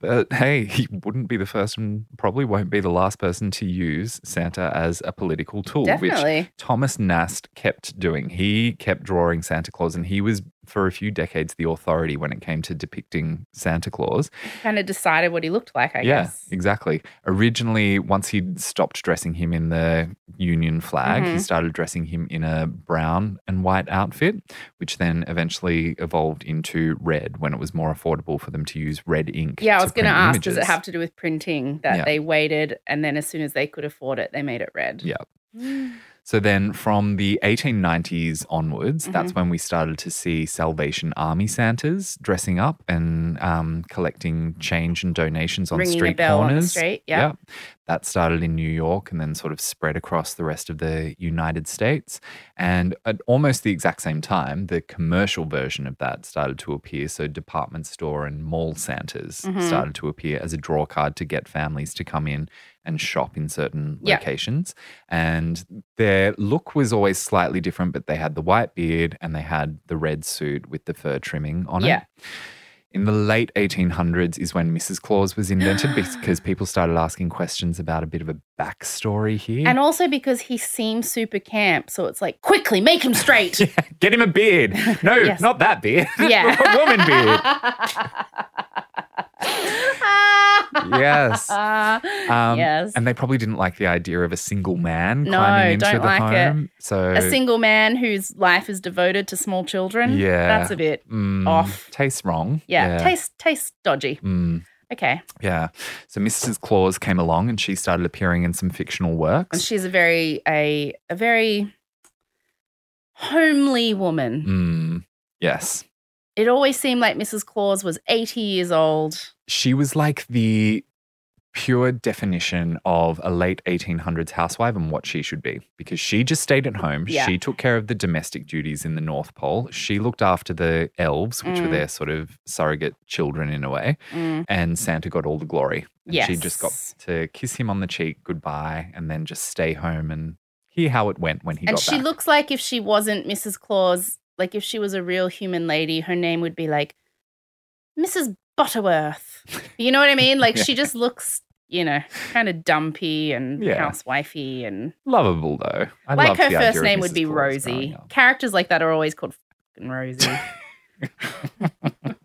[SPEAKER 3] But hey, he wouldn't be the first and probably won't be the last person to use Santa as a political tool, which Thomas Nast kept doing. He kept drawing Santa Claus, and he was, for a few decades, the authority when it came to depicting Santa Claus.
[SPEAKER 2] Kind of decided what he looked like, I
[SPEAKER 3] yeah,
[SPEAKER 2] guess.
[SPEAKER 3] exactly. Originally, once he'd stopped dressing him in the Union flag, he
[SPEAKER 2] Mhm.
[SPEAKER 3] started dressing him in a brown and white outfit, which then eventually evolved into red when it was more affordable for them to use red ink.
[SPEAKER 2] Yeah, I was going to ask, does it have to do with printing that
[SPEAKER 3] Yeah.
[SPEAKER 2] they waited and then as soon as they could afford it, they made it red?
[SPEAKER 3] Yeah. So then from the 1890s onwards,
[SPEAKER 2] Mm-hmm.
[SPEAKER 3] that's when we started to see Salvation Army Santas dressing up and um, collecting change and donations on
[SPEAKER 2] Ringing
[SPEAKER 3] street
[SPEAKER 2] a bell
[SPEAKER 3] corners.
[SPEAKER 2] on the street. Yeah.
[SPEAKER 3] That started in New York and then sort of spread across the rest of the United States. And at almost the exact same time, the commercial version of that started to appear. So department store and mall Santas
[SPEAKER 2] Mhm.
[SPEAKER 3] started to appear as a draw card to get families to come in and shop in certain
[SPEAKER 2] Yeah.
[SPEAKER 3] locations. And their look was always slightly different, but they had the white beard and they had the red suit with the fur trimming on
[SPEAKER 2] Yeah.
[SPEAKER 3] it. In the late 1800s is when Mrs. Claus was invented because people started asking questions about a bit of a backstory here.
[SPEAKER 2] And also because he seems super camp. So it's like, quickly, make him straight.
[SPEAKER 3] Get him a beard. No,
[SPEAKER 2] Yes.
[SPEAKER 3] not that beard.
[SPEAKER 2] Yeah.
[SPEAKER 3] a woman beard. Yes. Um,
[SPEAKER 2] yes.
[SPEAKER 3] And they probably didn't like the idea of a single man
[SPEAKER 2] No,
[SPEAKER 3] climbing into
[SPEAKER 2] don't
[SPEAKER 3] the
[SPEAKER 2] like it.
[SPEAKER 3] home. So
[SPEAKER 2] a single man whose life is devoted to small children.
[SPEAKER 3] Yeah.
[SPEAKER 2] That's a bit,
[SPEAKER 3] mm,
[SPEAKER 2] off.
[SPEAKER 3] Tastes wrong.
[SPEAKER 2] yeah, taste tastes dodgy.
[SPEAKER 3] Mm,
[SPEAKER 2] Okay.
[SPEAKER 3] yeah. So Mrs. Claus came along and she started appearing in some fictional
[SPEAKER 2] And
[SPEAKER 3] works.
[SPEAKER 2] she's a very a a very homely woman.
[SPEAKER 3] Mm, yes.
[SPEAKER 2] It always seemed like Mrs. Claus was 80 years old.
[SPEAKER 3] She was like the pure definition of a late 1800s housewife and what she should be because she just stayed at home.
[SPEAKER 2] Yeah.
[SPEAKER 3] She took care of the domestic duties in the North Pole. She looked after the elves, which were
[SPEAKER 2] Mm.
[SPEAKER 3] their sort of surrogate children in a way.
[SPEAKER 2] Mm,
[SPEAKER 3] And Santa got all the glory. And she just got to kiss him on the cheek goodbye and then just stay home and hear how it went when he
[SPEAKER 2] and she
[SPEAKER 3] back.
[SPEAKER 2] looks like if she wasn't Mrs. Claus, like if she was a real human lady, her name would be like Mrs. Butterworth. You know what I mean? Like
[SPEAKER 3] Yeah.
[SPEAKER 2] she just looks, you know, kind of dumpy and
[SPEAKER 3] Yeah.
[SPEAKER 2] housewifey and
[SPEAKER 3] Lovable though. I
[SPEAKER 2] like her first name would be
[SPEAKER 3] Claus
[SPEAKER 2] Rosie. Characters like that are always called fucking Rosie.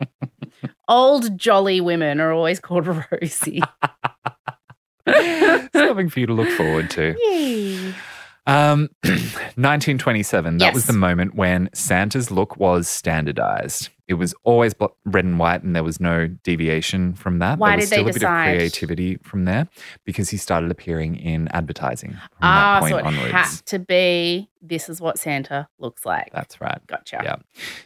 [SPEAKER 2] Old jolly women are always called Rosie.
[SPEAKER 3] Something for you to look forward to.
[SPEAKER 2] Yay.
[SPEAKER 3] Um, 1927, that was the moment when Santa's look was standardized. It was always bl- red and white, and there was no deviation from that.
[SPEAKER 2] Why
[SPEAKER 3] there was
[SPEAKER 2] did they
[SPEAKER 3] still a
[SPEAKER 2] decide?
[SPEAKER 3] bit of creativity from there because he started appearing in advertising from
[SPEAKER 2] Ah,
[SPEAKER 3] that point
[SPEAKER 2] so it
[SPEAKER 3] onwards.
[SPEAKER 2] had to be this is what Santa looks like.
[SPEAKER 3] That's right.
[SPEAKER 2] Gotcha.
[SPEAKER 3] Yeah.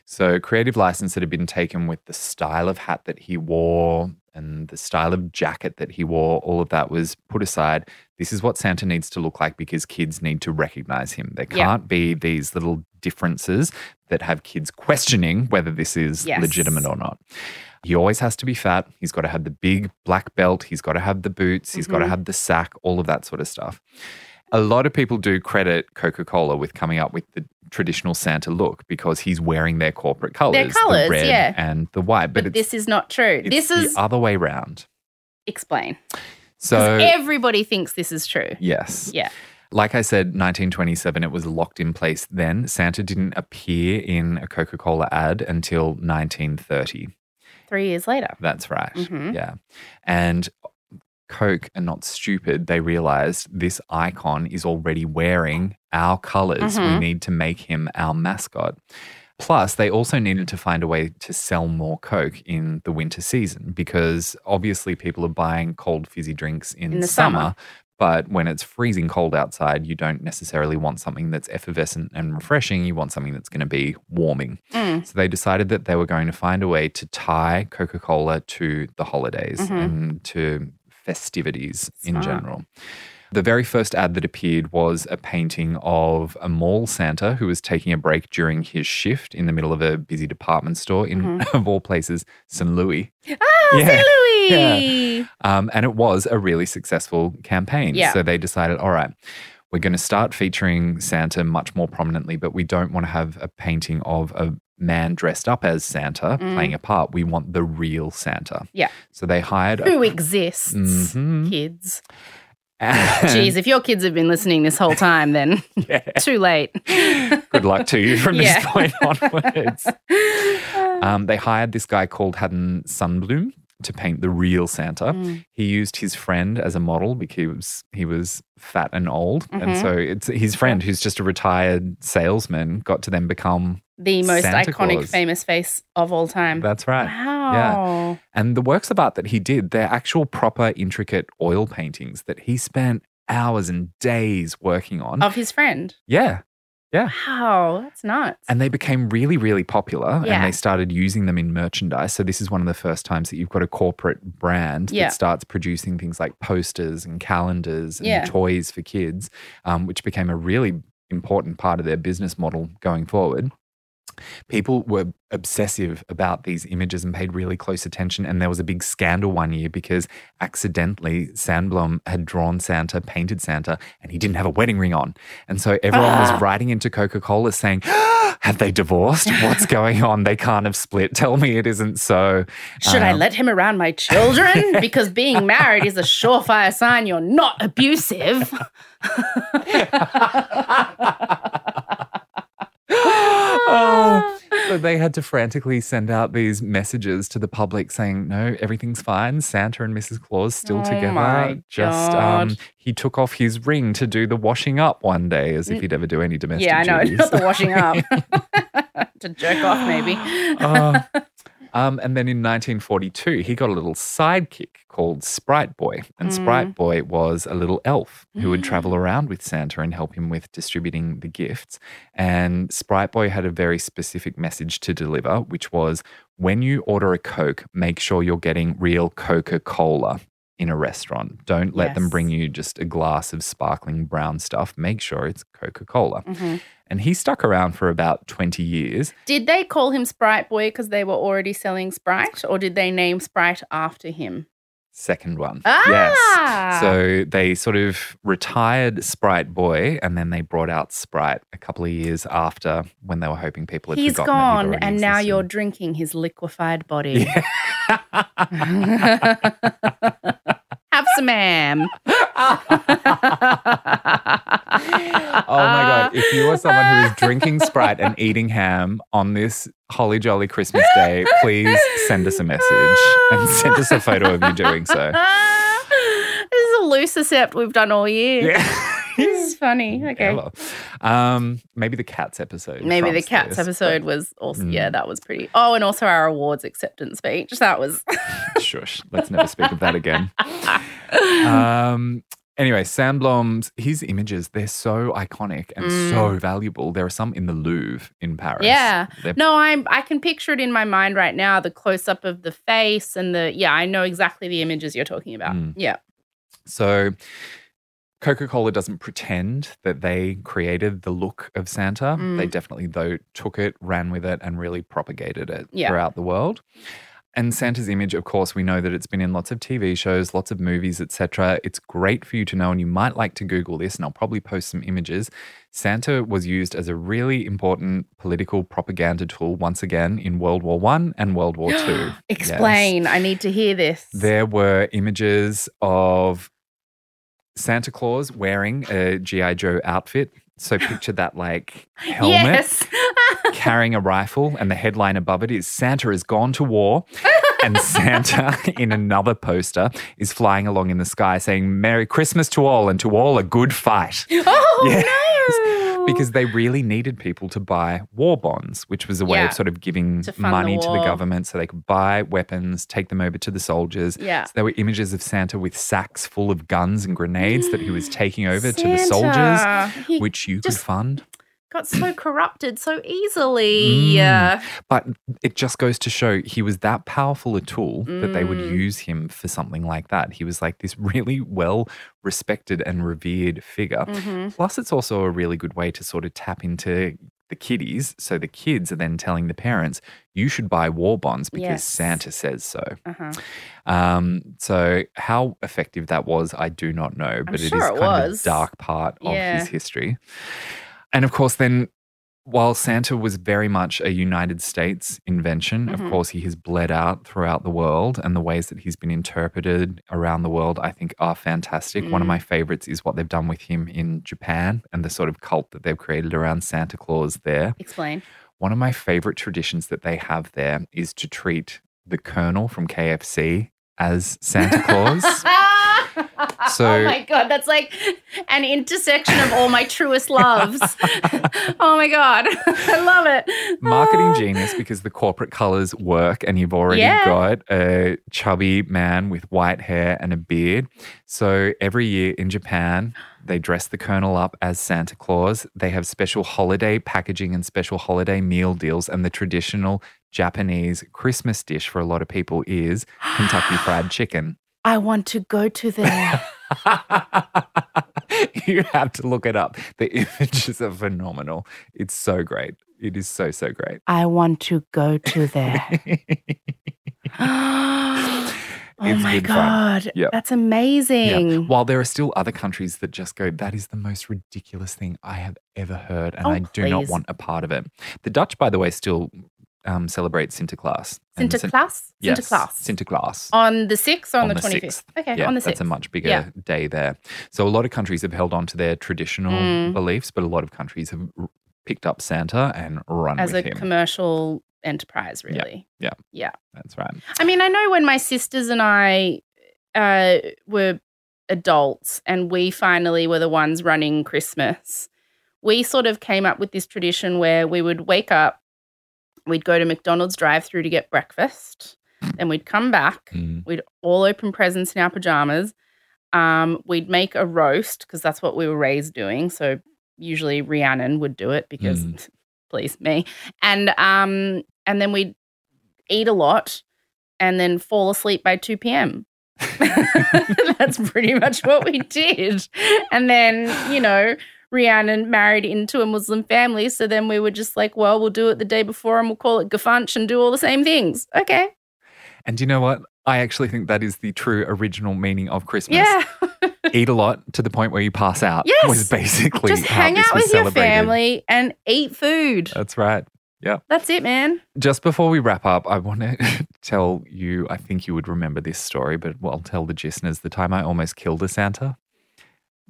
[SPEAKER 3] So, creative license that had been taken with the style of hat that he wore and the style of jacket that he wore, all of that was put aside. This is what Santa needs to look like because kids need to recognize him. There can't be these little differences that have kids questioning whether this is
[SPEAKER 2] Yes.
[SPEAKER 3] legitimate or not. He always has to be fat. He's got to have the big black belt. He's got to have the boots. He's got to
[SPEAKER 2] mm-hmm.
[SPEAKER 3] have the sack, all of that sort of stuff. A lot of people do credit Coca Cola with coming up with the traditional Santa look because he's wearing their corporate colors, their
[SPEAKER 2] colours,
[SPEAKER 3] the red
[SPEAKER 2] yeah.
[SPEAKER 3] and the white. But,
[SPEAKER 2] But, this is not true.
[SPEAKER 3] it's
[SPEAKER 2] This
[SPEAKER 3] the
[SPEAKER 2] is
[SPEAKER 3] other way round.
[SPEAKER 2] explain.
[SPEAKER 3] So
[SPEAKER 2] everybody thinks this is true.
[SPEAKER 3] yes.
[SPEAKER 2] Yeah.
[SPEAKER 3] Like I said, 1927, it was locked in place then. Santa didn't appear in a Coca Cola ad until 1930.
[SPEAKER 2] Three years later.
[SPEAKER 3] That's right.
[SPEAKER 2] Mhm.
[SPEAKER 3] Yeah. And Coke are not stupid. They realized this icon is already wearing our colors. We
[SPEAKER 2] Mhm.
[SPEAKER 3] need to make him our mascot. Plus, they also needed to find a way to sell more Coke in the winter season because obviously people are buying cold fizzy drinks in,
[SPEAKER 2] In the
[SPEAKER 3] summer.
[SPEAKER 2] summer.
[SPEAKER 3] But when it's freezing cold outside, you don't necessarily want something that's effervescent and refreshing. You want something that's going to be warming.
[SPEAKER 2] Mm.
[SPEAKER 3] So they decided that they were going to find a way to tie Coca Cola to the holidays
[SPEAKER 2] Mhm.
[SPEAKER 3] and to festivities in general. The very first ad that appeared was a painting of a mall Santa who was taking a break during his shift in the middle of a busy department store in, of all places, St. Louis.
[SPEAKER 2] Ah,
[SPEAKER 3] Yeah.
[SPEAKER 2] St. Louis.
[SPEAKER 3] Um, and it was a really successful campaign.
[SPEAKER 2] Yeah.
[SPEAKER 3] So they decided, all right, we're going to start featuring Santa much more prominently, but we don't want to have a painting of a man dressed up as Santa
[SPEAKER 2] Mm.
[SPEAKER 3] playing a part. We want the real Santa.
[SPEAKER 2] Yeah.
[SPEAKER 3] So they hired
[SPEAKER 2] Who exists?
[SPEAKER 3] Mhm.
[SPEAKER 2] Kids.
[SPEAKER 3] And-
[SPEAKER 2] Jeez, if your kids have been listening this whole time, then
[SPEAKER 3] Yeah.
[SPEAKER 2] too late.
[SPEAKER 3] Good luck to you from
[SPEAKER 2] Yeah.
[SPEAKER 3] this point onwards. Um, they hired this guy called Haddon Sundblom to paint the real Santa.
[SPEAKER 2] Mm.
[SPEAKER 3] He used his friend as a model because he was fat and old, and
[SPEAKER 2] Mhm.
[SPEAKER 3] so it's his friend who's just a retired salesman got to then become.
[SPEAKER 2] The most
[SPEAKER 3] Santa
[SPEAKER 2] iconic,
[SPEAKER 3] Claus.
[SPEAKER 2] famous face of all time.
[SPEAKER 3] That's right.
[SPEAKER 2] Wow. Yeah.
[SPEAKER 3] And the works of art that he did, they're actual proper intricate oil paintings that he spent hours and days working on.
[SPEAKER 2] Of his friend.
[SPEAKER 3] yeah.
[SPEAKER 2] Wow. That's nuts.
[SPEAKER 3] And they became really, really popular
[SPEAKER 2] Yeah.
[SPEAKER 3] and they started using them in merchandise. So, this is one of the first times that you've got a corporate brand
[SPEAKER 2] Yeah.
[SPEAKER 3] that starts producing things like posters and calendars and
[SPEAKER 2] Yeah.
[SPEAKER 3] toys for kids, um, which became a really important part of their business model going forward. People were obsessive about these images and paid really close attention. And there was a big scandal one year because accidentally Sundblom had drawn Santa, painted Santa, and he didn't have a wedding ring on. And so everyone
[SPEAKER 2] Ah.
[SPEAKER 3] was writing into Coca Cola saying, Have they divorced? What's going on? They can't have split. Tell me it isn't so.
[SPEAKER 2] Should I
[SPEAKER 3] Um,
[SPEAKER 2] let him around my children? because being married is a surefire sign you're not abusive.
[SPEAKER 3] Oh, so they had to frantically send out these messages to the public saying, "No, everything's fine. Santa and Mrs. Claus still
[SPEAKER 2] Oh
[SPEAKER 3] together. Just um, he took off his ring to do the washing up one day, as if he'd ever do any domestic
[SPEAKER 2] yeah, I know.
[SPEAKER 3] duties.
[SPEAKER 2] Not the washing up. to jerk off, maybe.
[SPEAKER 3] Uh, um, and then in 1942, he got a little sidekick called Sprite Boy. And
[SPEAKER 2] Mm.
[SPEAKER 3] Sprite Boy was a little elf who would travel around with Santa and help him with distributing the gifts. And Sprite Boy had a very specific message to deliver, which was when you order a Coke, make sure you're getting real Coca Cola in a restaurant. Don't let them bring you just a glass of sparkling brown stuff. Make sure it's Coca Cola.
[SPEAKER 2] Mhm.
[SPEAKER 3] And he stuck around for about 20 years.
[SPEAKER 2] Did they call him Sprite Boy because they were already selling Sprite, or did they name Sprite after him?
[SPEAKER 3] Second one.
[SPEAKER 2] Ah!
[SPEAKER 3] Yes. So they sort of retired Sprite Boy and then they brought out Sprite a couple of years after when they were hoping people had
[SPEAKER 2] He's gone, and now you're drinking his liquefied body. Have some ham.
[SPEAKER 3] Oh my God. If you are someone who is drinking Sprite and eating ham on this holly jolly Christmas day, please send us a message and send us a photo of you doing so.
[SPEAKER 2] this is a Lucicept we've done all year.
[SPEAKER 3] Yeah.
[SPEAKER 2] This is funny. Okay.
[SPEAKER 3] Um, maybe the cats episode.
[SPEAKER 2] Maybe the cats
[SPEAKER 3] this, but-
[SPEAKER 2] episode was also yeah,
[SPEAKER 3] Mm.
[SPEAKER 2] that was pretty. Oh, and also our awards acceptance speech. That was
[SPEAKER 3] Shush. Let's never speak of that again. Um, anyway, Sundblom's his images, they're so iconic and so valuable. There are some in the Louvre in Paris.
[SPEAKER 2] Mm. Yeah.
[SPEAKER 3] They're-
[SPEAKER 2] No, I'm I can picture it in my mind right now, the close up of the face and the yeah, I know exactly the images you're talking about.
[SPEAKER 3] Mm.
[SPEAKER 2] Yeah.
[SPEAKER 3] So Coca-Cola doesn't pretend that they created the look of Santa.
[SPEAKER 2] Mm.
[SPEAKER 3] They definitely though took it, ran with it, and really propagated it
[SPEAKER 2] Yeah.
[SPEAKER 3] throughout the world. And Santa's image, of course, we know that it's been in lots of TV shows, lots of movies, etc. It's great for you to know, and you might like to Google this, and I'll probably post some images. Santa was used as a really important political propaganda tool once again in World War One and World War Two.
[SPEAKER 2] Explain. I need to hear this.
[SPEAKER 3] There were images of Santa Claus wearing a G.I. Joe outfit. So picture that like helmet
[SPEAKER 2] Yes.
[SPEAKER 3] carrying a rifle, and the headline above it is Santa has gone to war. and Santa, in another poster, is flying along in the sky saying, Merry Christmas to all, and to all a good fight.
[SPEAKER 2] oh
[SPEAKER 3] Yes.
[SPEAKER 2] no.
[SPEAKER 3] Because they really needed people to buy war bonds, which was a way
[SPEAKER 2] Yeah.
[SPEAKER 3] of sort of giving
[SPEAKER 2] To fund the
[SPEAKER 3] money to the government so they could buy weapons, take them over to the soldiers.
[SPEAKER 2] Yeah.
[SPEAKER 3] So there were images of Santa with sacks full of guns and grenades that he was taking over to the soldiers,
[SPEAKER 2] He
[SPEAKER 3] which you
[SPEAKER 2] just-
[SPEAKER 3] could fund.
[SPEAKER 2] Got so corrupted so easily.
[SPEAKER 3] Mm. But it just goes to show he was that powerful a tool that they would
[SPEAKER 2] Mm.
[SPEAKER 3] use him for something like that. He was like this really well respected and revered figure.
[SPEAKER 2] Mhm.
[SPEAKER 3] Plus, it's also a really good way to sort of tap into the kiddies. So the kids are then telling the parents, you should buy war bonds because
[SPEAKER 2] Yes.
[SPEAKER 3] Santa says so.
[SPEAKER 2] Uh-huh.
[SPEAKER 3] Um, so how effective that was, I do not know, but it is
[SPEAKER 2] sure it
[SPEAKER 3] kind of a dark part of his history. And of course, then while Santa was very much a United States invention,
[SPEAKER 2] Mhm.
[SPEAKER 3] of course, he has bled out throughout the world, and the ways that he's been interpreted around the world, I think, are fantastic. One of
[SPEAKER 2] Mm.
[SPEAKER 3] my favorites is what they've done with him in Japan and the sort of cult that they've created around Santa Claus there.
[SPEAKER 2] Explain.
[SPEAKER 3] One of my favorite traditions that they have there is to treat the Colonel from KFC as Santa Claus. So-
[SPEAKER 2] oh my god, that's like an intersection of all my truest loves. oh my god, I love it.
[SPEAKER 3] Marketing
[SPEAKER 2] Ah.
[SPEAKER 3] genius because the corporate colors work, and you've already
[SPEAKER 2] Yeah.
[SPEAKER 3] got a chubby man with white hair and a beard. So every year in Japan, they dress the Colonel up as Santa Claus. They have special holiday packaging and special holiday meal deals, and the traditional Japanese Christmas dish for a lot of people is Kentucky Fried Chicken.
[SPEAKER 2] I want to go to there.
[SPEAKER 3] you have to look it up. The images are phenomenal. It's so great. It is so, so great.
[SPEAKER 2] I want to go to there. oh
[SPEAKER 3] It's
[SPEAKER 2] my god,
[SPEAKER 3] Yep.
[SPEAKER 2] that's amazing.
[SPEAKER 3] Yeah. While there are still other countries that just go, that is the most ridiculous thing I have ever heard, and
[SPEAKER 2] Oh,
[SPEAKER 3] I do not want a part of it. The Dutch, by the way, still um, celebrate Sinterklaas. And Sin-
[SPEAKER 2] Sinterklaas?
[SPEAKER 3] Yes,
[SPEAKER 2] Sinterklaas.
[SPEAKER 3] Sinterklaas.
[SPEAKER 2] on the 6th or on,
[SPEAKER 3] On
[SPEAKER 2] the
[SPEAKER 3] the
[SPEAKER 2] 25th?
[SPEAKER 3] 6th.
[SPEAKER 2] Okay,
[SPEAKER 3] yeah,
[SPEAKER 2] on the 6th.
[SPEAKER 3] that's a much bigger
[SPEAKER 2] Yeah.
[SPEAKER 3] day there. So a lot of countries have held on to their traditional
[SPEAKER 2] Mm.
[SPEAKER 3] beliefs, but a lot of countries have r- picked up Santa and run
[SPEAKER 2] As
[SPEAKER 3] with
[SPEAKER 2] a commercial enterprise, really. Yeah, yeah. Yeah.
[SPEAKER 3] That's right.
[SPEAKER 2] I mean, I know when my sisters and I uh, were adults and we finally were the ones running Christmas, we sort of came up with this tradition where we would wake up, we'd go to McDonald's drive through to get breakfast, then we'd come back,
[SPEAKER 3] Mm.
[SPEAKER 2] we'd all open presents in our pajamas. Um, we'd make a roast because that's what we were raised doing. So usually Rhiannon would do it because,
[SPEAKER 3] Mm.
[SPEAKER 2] please me, and um, and then we'd eat a lot and then fall asleep by two p.m. that's pretty much what we did. And then you know. Rhiannon married into a Muslim family, so then we were just like, well, we'll do it the day before and we'll call it Gefunch and do all the same things. Okay.
[SPEAKER 3] And you know what? I actually think that is the true original meaning of Christmas.
[SPEAKER 2] Yeah.
[SPEAKER 3] Eat a lot to the point where you pass out.
[SPEAKER 2] Yes.
[SPEAKER 3] Was basically
[SPEAKER 2] Just hang out with your family and eat food.
[SPEAKER 3] That's right. Yeah.
[SPEAKER 2] That's it, man.
[SPEAKER 3] Just before we wrap up, I want to tell you, I think you would remember this story, but I'll tell the listeners the time I almost killed a Santa.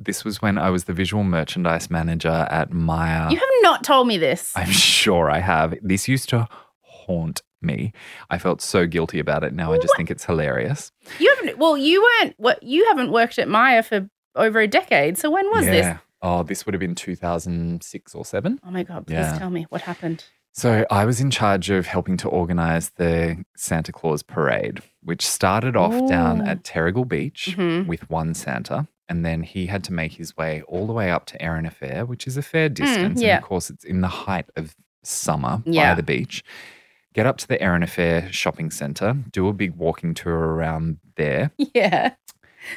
[SPEAKER 3] This was when I was the visual merchandise manager at Myra.
[SPEAKER 2] You have not told me this.
[SPEAKER 3] I'm sure I have. This used to haunt me. I felt so guilty about it. Now I just think it's hilarious.
[SPEAKER 2] You haven't. Well, you weren't. What you haven't worked at Myra for over a decade. So when was this?
[SPEAKER 3] Oh, this would have been 2006 or 7.
[SPEAKER 2] Oh my god! Please
[SPEAKER 3] Yeah.
[SPEAKER 2] tell me what happened.
[SPEAKER 3] So I was in charge of helping to organize the Santa Claus parade, which started off down at Terrigal Beach
[SPEAKER 2] Mhm.
[SPEAKER 3] with one Santa. And then he had to make his way all the way up to Erina Fair, which is a fair distance.
[SPEAKER 2] Mm, yeah.
[SPEAKER 3] And of course, it's in the height of summer
[SPEAKER 2] Yeah.
[SPEAKER 3] by the beach. Get up to the Erina Fair shopping center, do a big walking tour around there,
[SPEAKER 2] Yeah.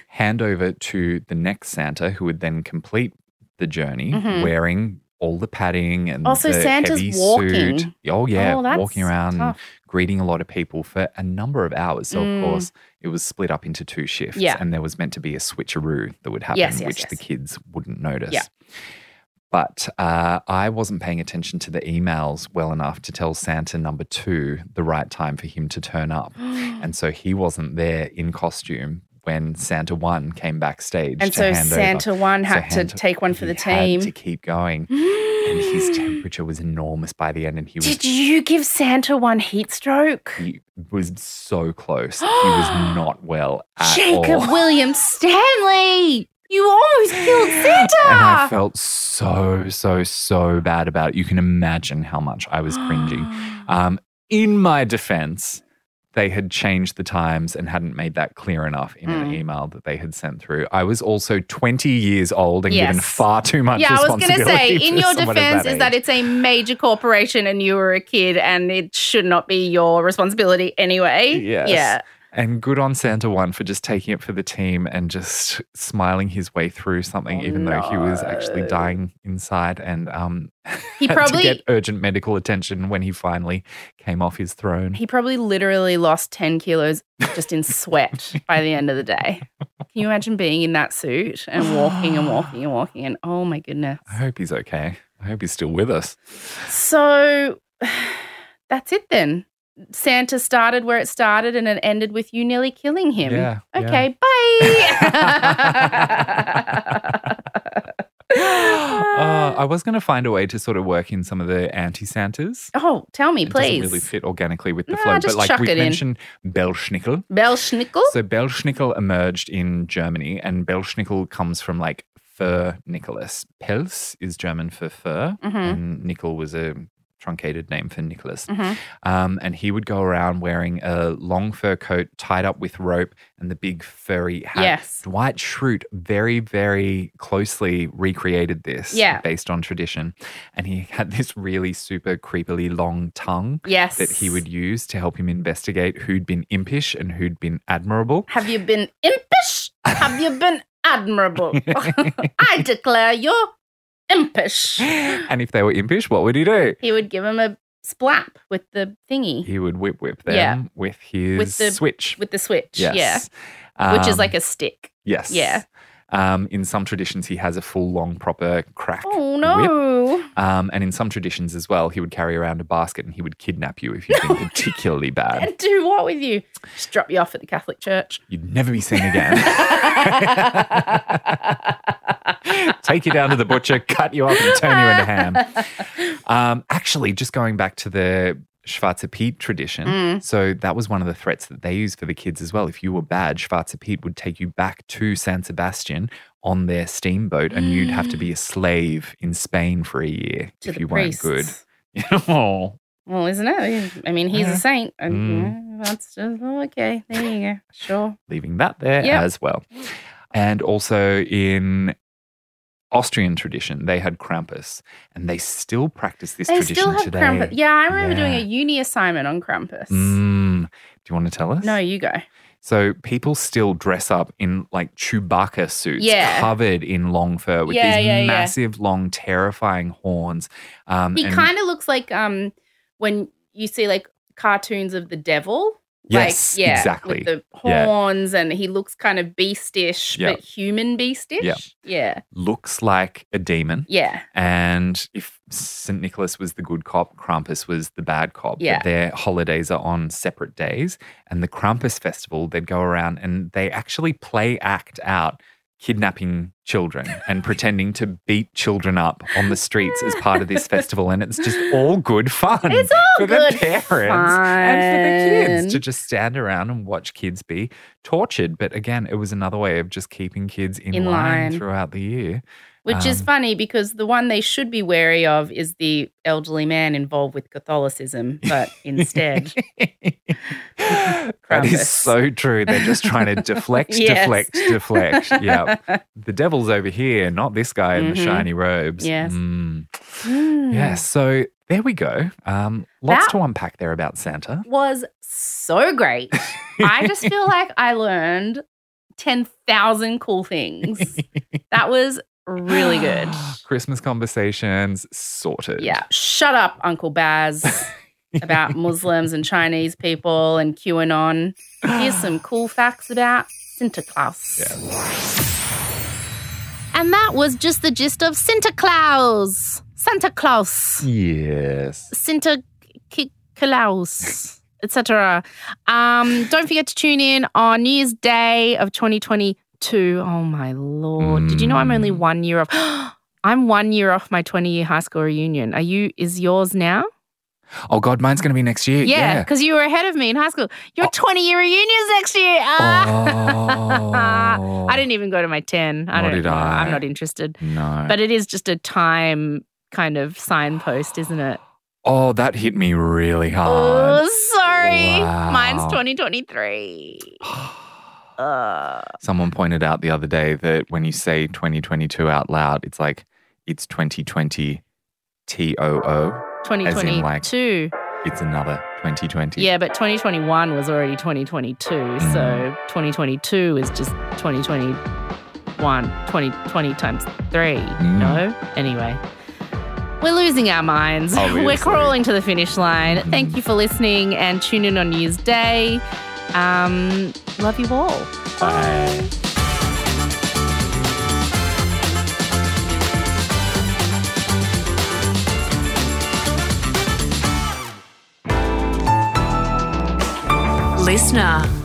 [SPEAKER 3] hand over to the next Santa, who would then complete the journey
[SPEAKER 2] Mhm.
[SPEAKER 3] wearing all the padding and
[SPEAKER 2] Also,
[SPEAKER 3] the
[SPEAKER 2] Santa's
[SPEAKER 3] heavy
[SPEAKER 2] walking.
[SPEAKER 3] suit. Oh yeah,
[SPEAKER 2] Oh,
[SPEAKER 3] walking around
[SPEAKER 2] tough.
[SPEAKER 3] greeting a lot of people for a number of hours. So
[SPEAKER 2] Mm.
[SPEAKER 3] of course it was split up into two shifts,
[SPEAKER 2] Yeah.
[SPEAKER 3] and there was meant to be a switcheroo that would happen,
[SPEAKER 2] Yes, yes,
[SPEAKER 3] which the kids wouldn't notice.
[SPEAKER 2] Yeah.
[SPEAKER 3] But uh, I wasn't paying attention to the emails well enough to tell Santa number two the right time for him to turn up. And so he wasn't there in costume when Santa one came backstage.
[SPEAKER 2] and
[SPEAKER 3] to
[SPEAKER 2] so
[SPEAKER 3] hand over.
[SPEAKER 2] Santa one
[SPEAKER 3] So
[SPEAKER 2] had to
[SPEAKER 3] Santa-
[SPEAKER 2] take one for the
[SPEAKER 3] he had
[SPEAKER 2] team.
[SPEAKER 3] to keep going. And his temperature was enormous by the end, and he was
[SPEAKER 2] Did you give Santa one heat stroke?
[SPEAKER 3] he was so close. he was not well at
[SPEAKER 2] Jacob
[SPEAKER 3] all.
[SPEAKER 2] William Stanley! You almost killed Santa!
[SPEAKER 3] And I felt so, so, so bad about it. You can imagine how much I was cringing. Um, in my defense, they had changed the times and hadn't made that clear enough in an
[SPEAKER 2] Mm.
[SPEAKER 3] email that they had sent through. I was also 20 years old and given far too much responsibility.
[SPEAKER 2] yeah, I was going to say, in your defense,
[SPEAKER 3] that
[SPEAKER 2] is that it's a major corporation and you were a kid and it should not be your responsibility anyway.
[SPEAKER 3] Yes.
[SPEAKER 2] Yeah.
[SPEAKER 3] And good on Santa One for just taking it for the team and just smiling his way through something,
[SPEAKER 2] Oh,
[SPEAKER 3] even though he was actually dying inside and um,
[SPEAKER 2] He
[SPEAKER 3] had
[SPEAKER 2] probably-
[SPEAKER 3] to get urgent medical attention when he finally came off his throne.
[SPEAKER 2] He probably literally lost 10 kilos just in sweat by the end of the day. Can you imagine being in that suit and walking and walking and walking? And oh my goodness.
[SPEAKER 3] I hope he's okay. I hope he's still with us.
[SPEAKER 2] So that's it then. Santa started where it started and it ended with you nearly killing him.
[SPEAKER 3] Yeah. yeah.
[SPEAKER 2] Okay, bye.
[SPEAKER 3] Uh, I was going to find a way to sort of work in some of the anti Santas.
[SPEAKER 2] oh, tell me,
[SPEAKER 3] It doesn't
[SPEAKER 2] please.
[SPEAKER 3] really fit organically with the
[SPEAKER 2] Nah,
[SPEAKER 3] flow. but like we
[SPEAKER 2] in.
[SPEAKER 3] mentioned, Belsnickel.
[SPEAKER 2] Belsnickel?
[SPEAKER 3] So Belsnickel emerged in Germany, and Belsnickel comes from like fur Nicholas. Pelz is German for fur,
[SPEAKER 2] Mhm.
[SPEAKER 3] and Nickel was a truncated name for Nicholas.
[SPEAKER 2] Mhm.
[SPEAKER 3] Um, and he would go around wearing a long fur coat tied up with rope and the big furry hat.
[SPEAKER 2] Yes.
[SPEAKER 3] Dwight Schrute very, very closely recreated this
[SPEAKER 2] Yeah.
[SPEAKER 3] based on tradition. And he had this really super creepily long tongue
[SPEAKER 2] Yes.
[SPEAKER 3] that he would use to help him investigate who'd been impish and who'd been admirable.
[SPEAKER 2] Have you been impish? Have you been admirable? I declare you're impish.
[SPEAKER 3] and if they were impish, what would he do?
[SPEAKER 2] He would give him a splap with the thingy,
[SPEAKER 3] He would whip whip them
[SPEAKER 2] Yeah.
[SPEAKER 3] with his
[SPEAKER 2] With the-
[SPEAKER 3] switch.
[SPEAKER 2] with the switch.
[SPEAKER 3] Yes.
[SPEAKER 2] Yeah. Which is
[SPEAKER 3] Um,
[SPEAKER 2] like a stick.
[SPEAKER 3] yes.
[SPEAKER 2] yeah.
[SPEAKER 3] Um, in some traditions, he has a full, long, proper crack.
[SPEAKER 2] Oh,
[SPEAKER 3] whip.
[SPEAKER 2] no.
[SPEAKER 3] Um, and in some traditions as well, he would carry around a basket and he would kidnap you if you've been particularly bad.
[SPEAKER 2] And do what with you? Just drop you off at the Catholic Church.
[SPEAKER 3] You'd never be seen again. Take you down to the butcher, cut you up, and turn you into ham. Um, actually, just going back to the Schwarze Pete tradition,
[SPEAKER 2] Mm.
[SPEAKER 3] so that was one of the threats that they used for the kids as well. If you were bad, Schwarze Pete would take you back to San Sebastian on their steamboat, and you'd have to be a slave in Spain for a year
[SPEAKER 2] to
[SPEAKER 3] if you
[SPEAKER 2] priests.
[SPEAKER 3] weren't good. oh,
[SPEAKER 2] Well, isn't it? I mean, he's
[SPEAKER 3] Yeah.
[SPEAKER 2] a saint. And
[SPEAKER 3] Mm.
[SPEAKER 2] yeah, that's just, oh, okay. There you go. Sure.
[SPEAKER 3] leaving that there
[SPEAKER 2] Yep.
[SPEAKER 3] as well. And also in Austrian tradition, they had Krampus, and they still practice this
[SPEAKER 2] They
[SPEAKER 3] tradition
[SPEAKER 2] still have
[SPEAKER 3] today.
[SPEAKER 2] Krampus. Yeah, I remember doing a uni assignment on Krampus.
[SPEAKER 3] Mm. Do you want to tell us?
[SPEAKER 2] No, you go.
[SPEAKER 3] So people still dress up in like Chewbacca suits,
[SPEAKER 2] Yeah.
[SPEAKER 3] covered in long fur with
[SPEAKER 2] Yeah,
[SPEAKER 3] these
[SPEAKER 2] yeah, yeah.
[SPEAKER 3] massive, long, terrifying horns. Um,
[SPEAKER 2] He
[SPEAKER 3] and-
[SPEAKER 2] kind of looks like um when you see like cartoons of the devil.
[SPEAKER 3] Yes,
[SPEAKER 2] like, yeah,
[SPEAKER 3] exactly.
[SPEAKER 2] With the
[SPEAKER 3] Yeah.
[SPEAKER 2] horns, and he looks kind of beastish, but human beastish.
[SPEAKER 3] Yep.
[SPEAKER 2] Yeah.
[SPEAKER 3] looks like a demon.
[SPEAKER 2] Yeah.
[SPEAKER 3] And if St. Nicholas was the good cop, Krampus was the bad cop.
[SPEAKER 2] Yeah.
[SPEAKER 3] But their holidays are on separate days. And the Krampus festival, they'd go around and they actually play act out kidnapping children and pretending to beat children up on the streets as part of this festival. And it's just all good fun.
[SPEAKER 2] It's all
[SPEAKER 3] for
[SPEAKER 2] good
[SPEAKER 3] the parents and for the kids to just stand around and watch kids be tortured. But again, it was another way of just keeping kids in,
[SPEAKER 2] In
[SPEAKER 3] line,
[SPEAKER 2] line.
[SPEAKER 3] throughout the year.
[SPEAKER 2] Which is
[SPEAKER 3] Um,
[SPEAKER 2] funny because the one they should be wary of is the elderly man involved with Catholicism, but instead,
[SPEAKER 3] that is so true. They're just trying to deflect,
[SPEAKER 2] Yes.
[SPEAKER 3] deflect, deflect. Yeah. The devil's over here, not this guy in the
[SPEAKER 2] Mhm.
[SPEAKER 3] shiny robes.
[SPEAKER 2] Yes.
[SPEAKER 3] Mm.
[SPEAKER 2] Hmm.
[SPEAKER 3] Yes. So there we go. Um, lots
[SPEAKER 2] That-
[SPEAKER 3] to unpack there about Santa.
[SPEAKER 2] was so great. I just feel like I learned 10,000 cool things. That was really good.
[SPEAKER 3] Christmas conversations sorted.
[SPEAKER 2] Yeah. Shut up, Uncle Baz, about Muslims and Chinese people and QAnon. Here's some cool facts about Santa Sinterklaas. And that was just the gist of Santa Claus. Santa Claus.
[SPEAKER 3] Yes.
[SPEAKER 2] Santa Claus. etc. Um, don't forget to tune in on New Year's Day of 2022. Oh my lord! Did you know I'm only
[SPEAKER 3] Mm.
[SPEAKER 2] one year off? I'm one year off my 20 year high school reunion. Are you? Is yours now?
[SPEAKER 3] Oh God, mine's gonna be next year.
[SPEAKER 2] Yeah,
[SPEAKER 3] Yeah.
[SPEAKER 2] because you were ahead of me in high school. Your 20 year reunion's next year. Ah.
[SPEAKER 3] Oh.
[SPEAKER 2] I didn't even go to my 10. I
[SPEAKER 3] Nor
[SPEAKER 2] don't.
[SPEAKER 3] did I.
[SPEAKER 2] I'm not interested.
[SPEAKER 3] No.
[SPEAKER 2] But it is just a time kind of signpost, isn't it?
[SPEAKER 3] oh, that hit me really hard.
[SPEAKER 2] Oh, sorry.
[SPEAKER 3] Wow.
[SPEAKER 2] Mine's 2023. Uh,
[SPEAKER 3] Someone pointed out the other day that when you say 2022 out loud, it's like it's 2020 T O O.
[SPEAKER 2] 2022.
[SPEAKER 3] It's another 2020.
[SPEAKER 2] yeah, but 2021 was already 2022.
[SPEAKER 3] Mm.
[SPEAKER 2] So 2022 is just 2021. 2020 times three.
[SPEAKER 3] Mm.
[SPEAKER 2] No? Anyway. We're losing our minds. We're crawling to the finish line.
[SPEAKER 3] Mhm.
[SPEAKER 2] Thank you for listening and tune in on New Year's Day. Um, love you all.
[SPEAKER 3] Bye.
[SPEAKER 1] Listener.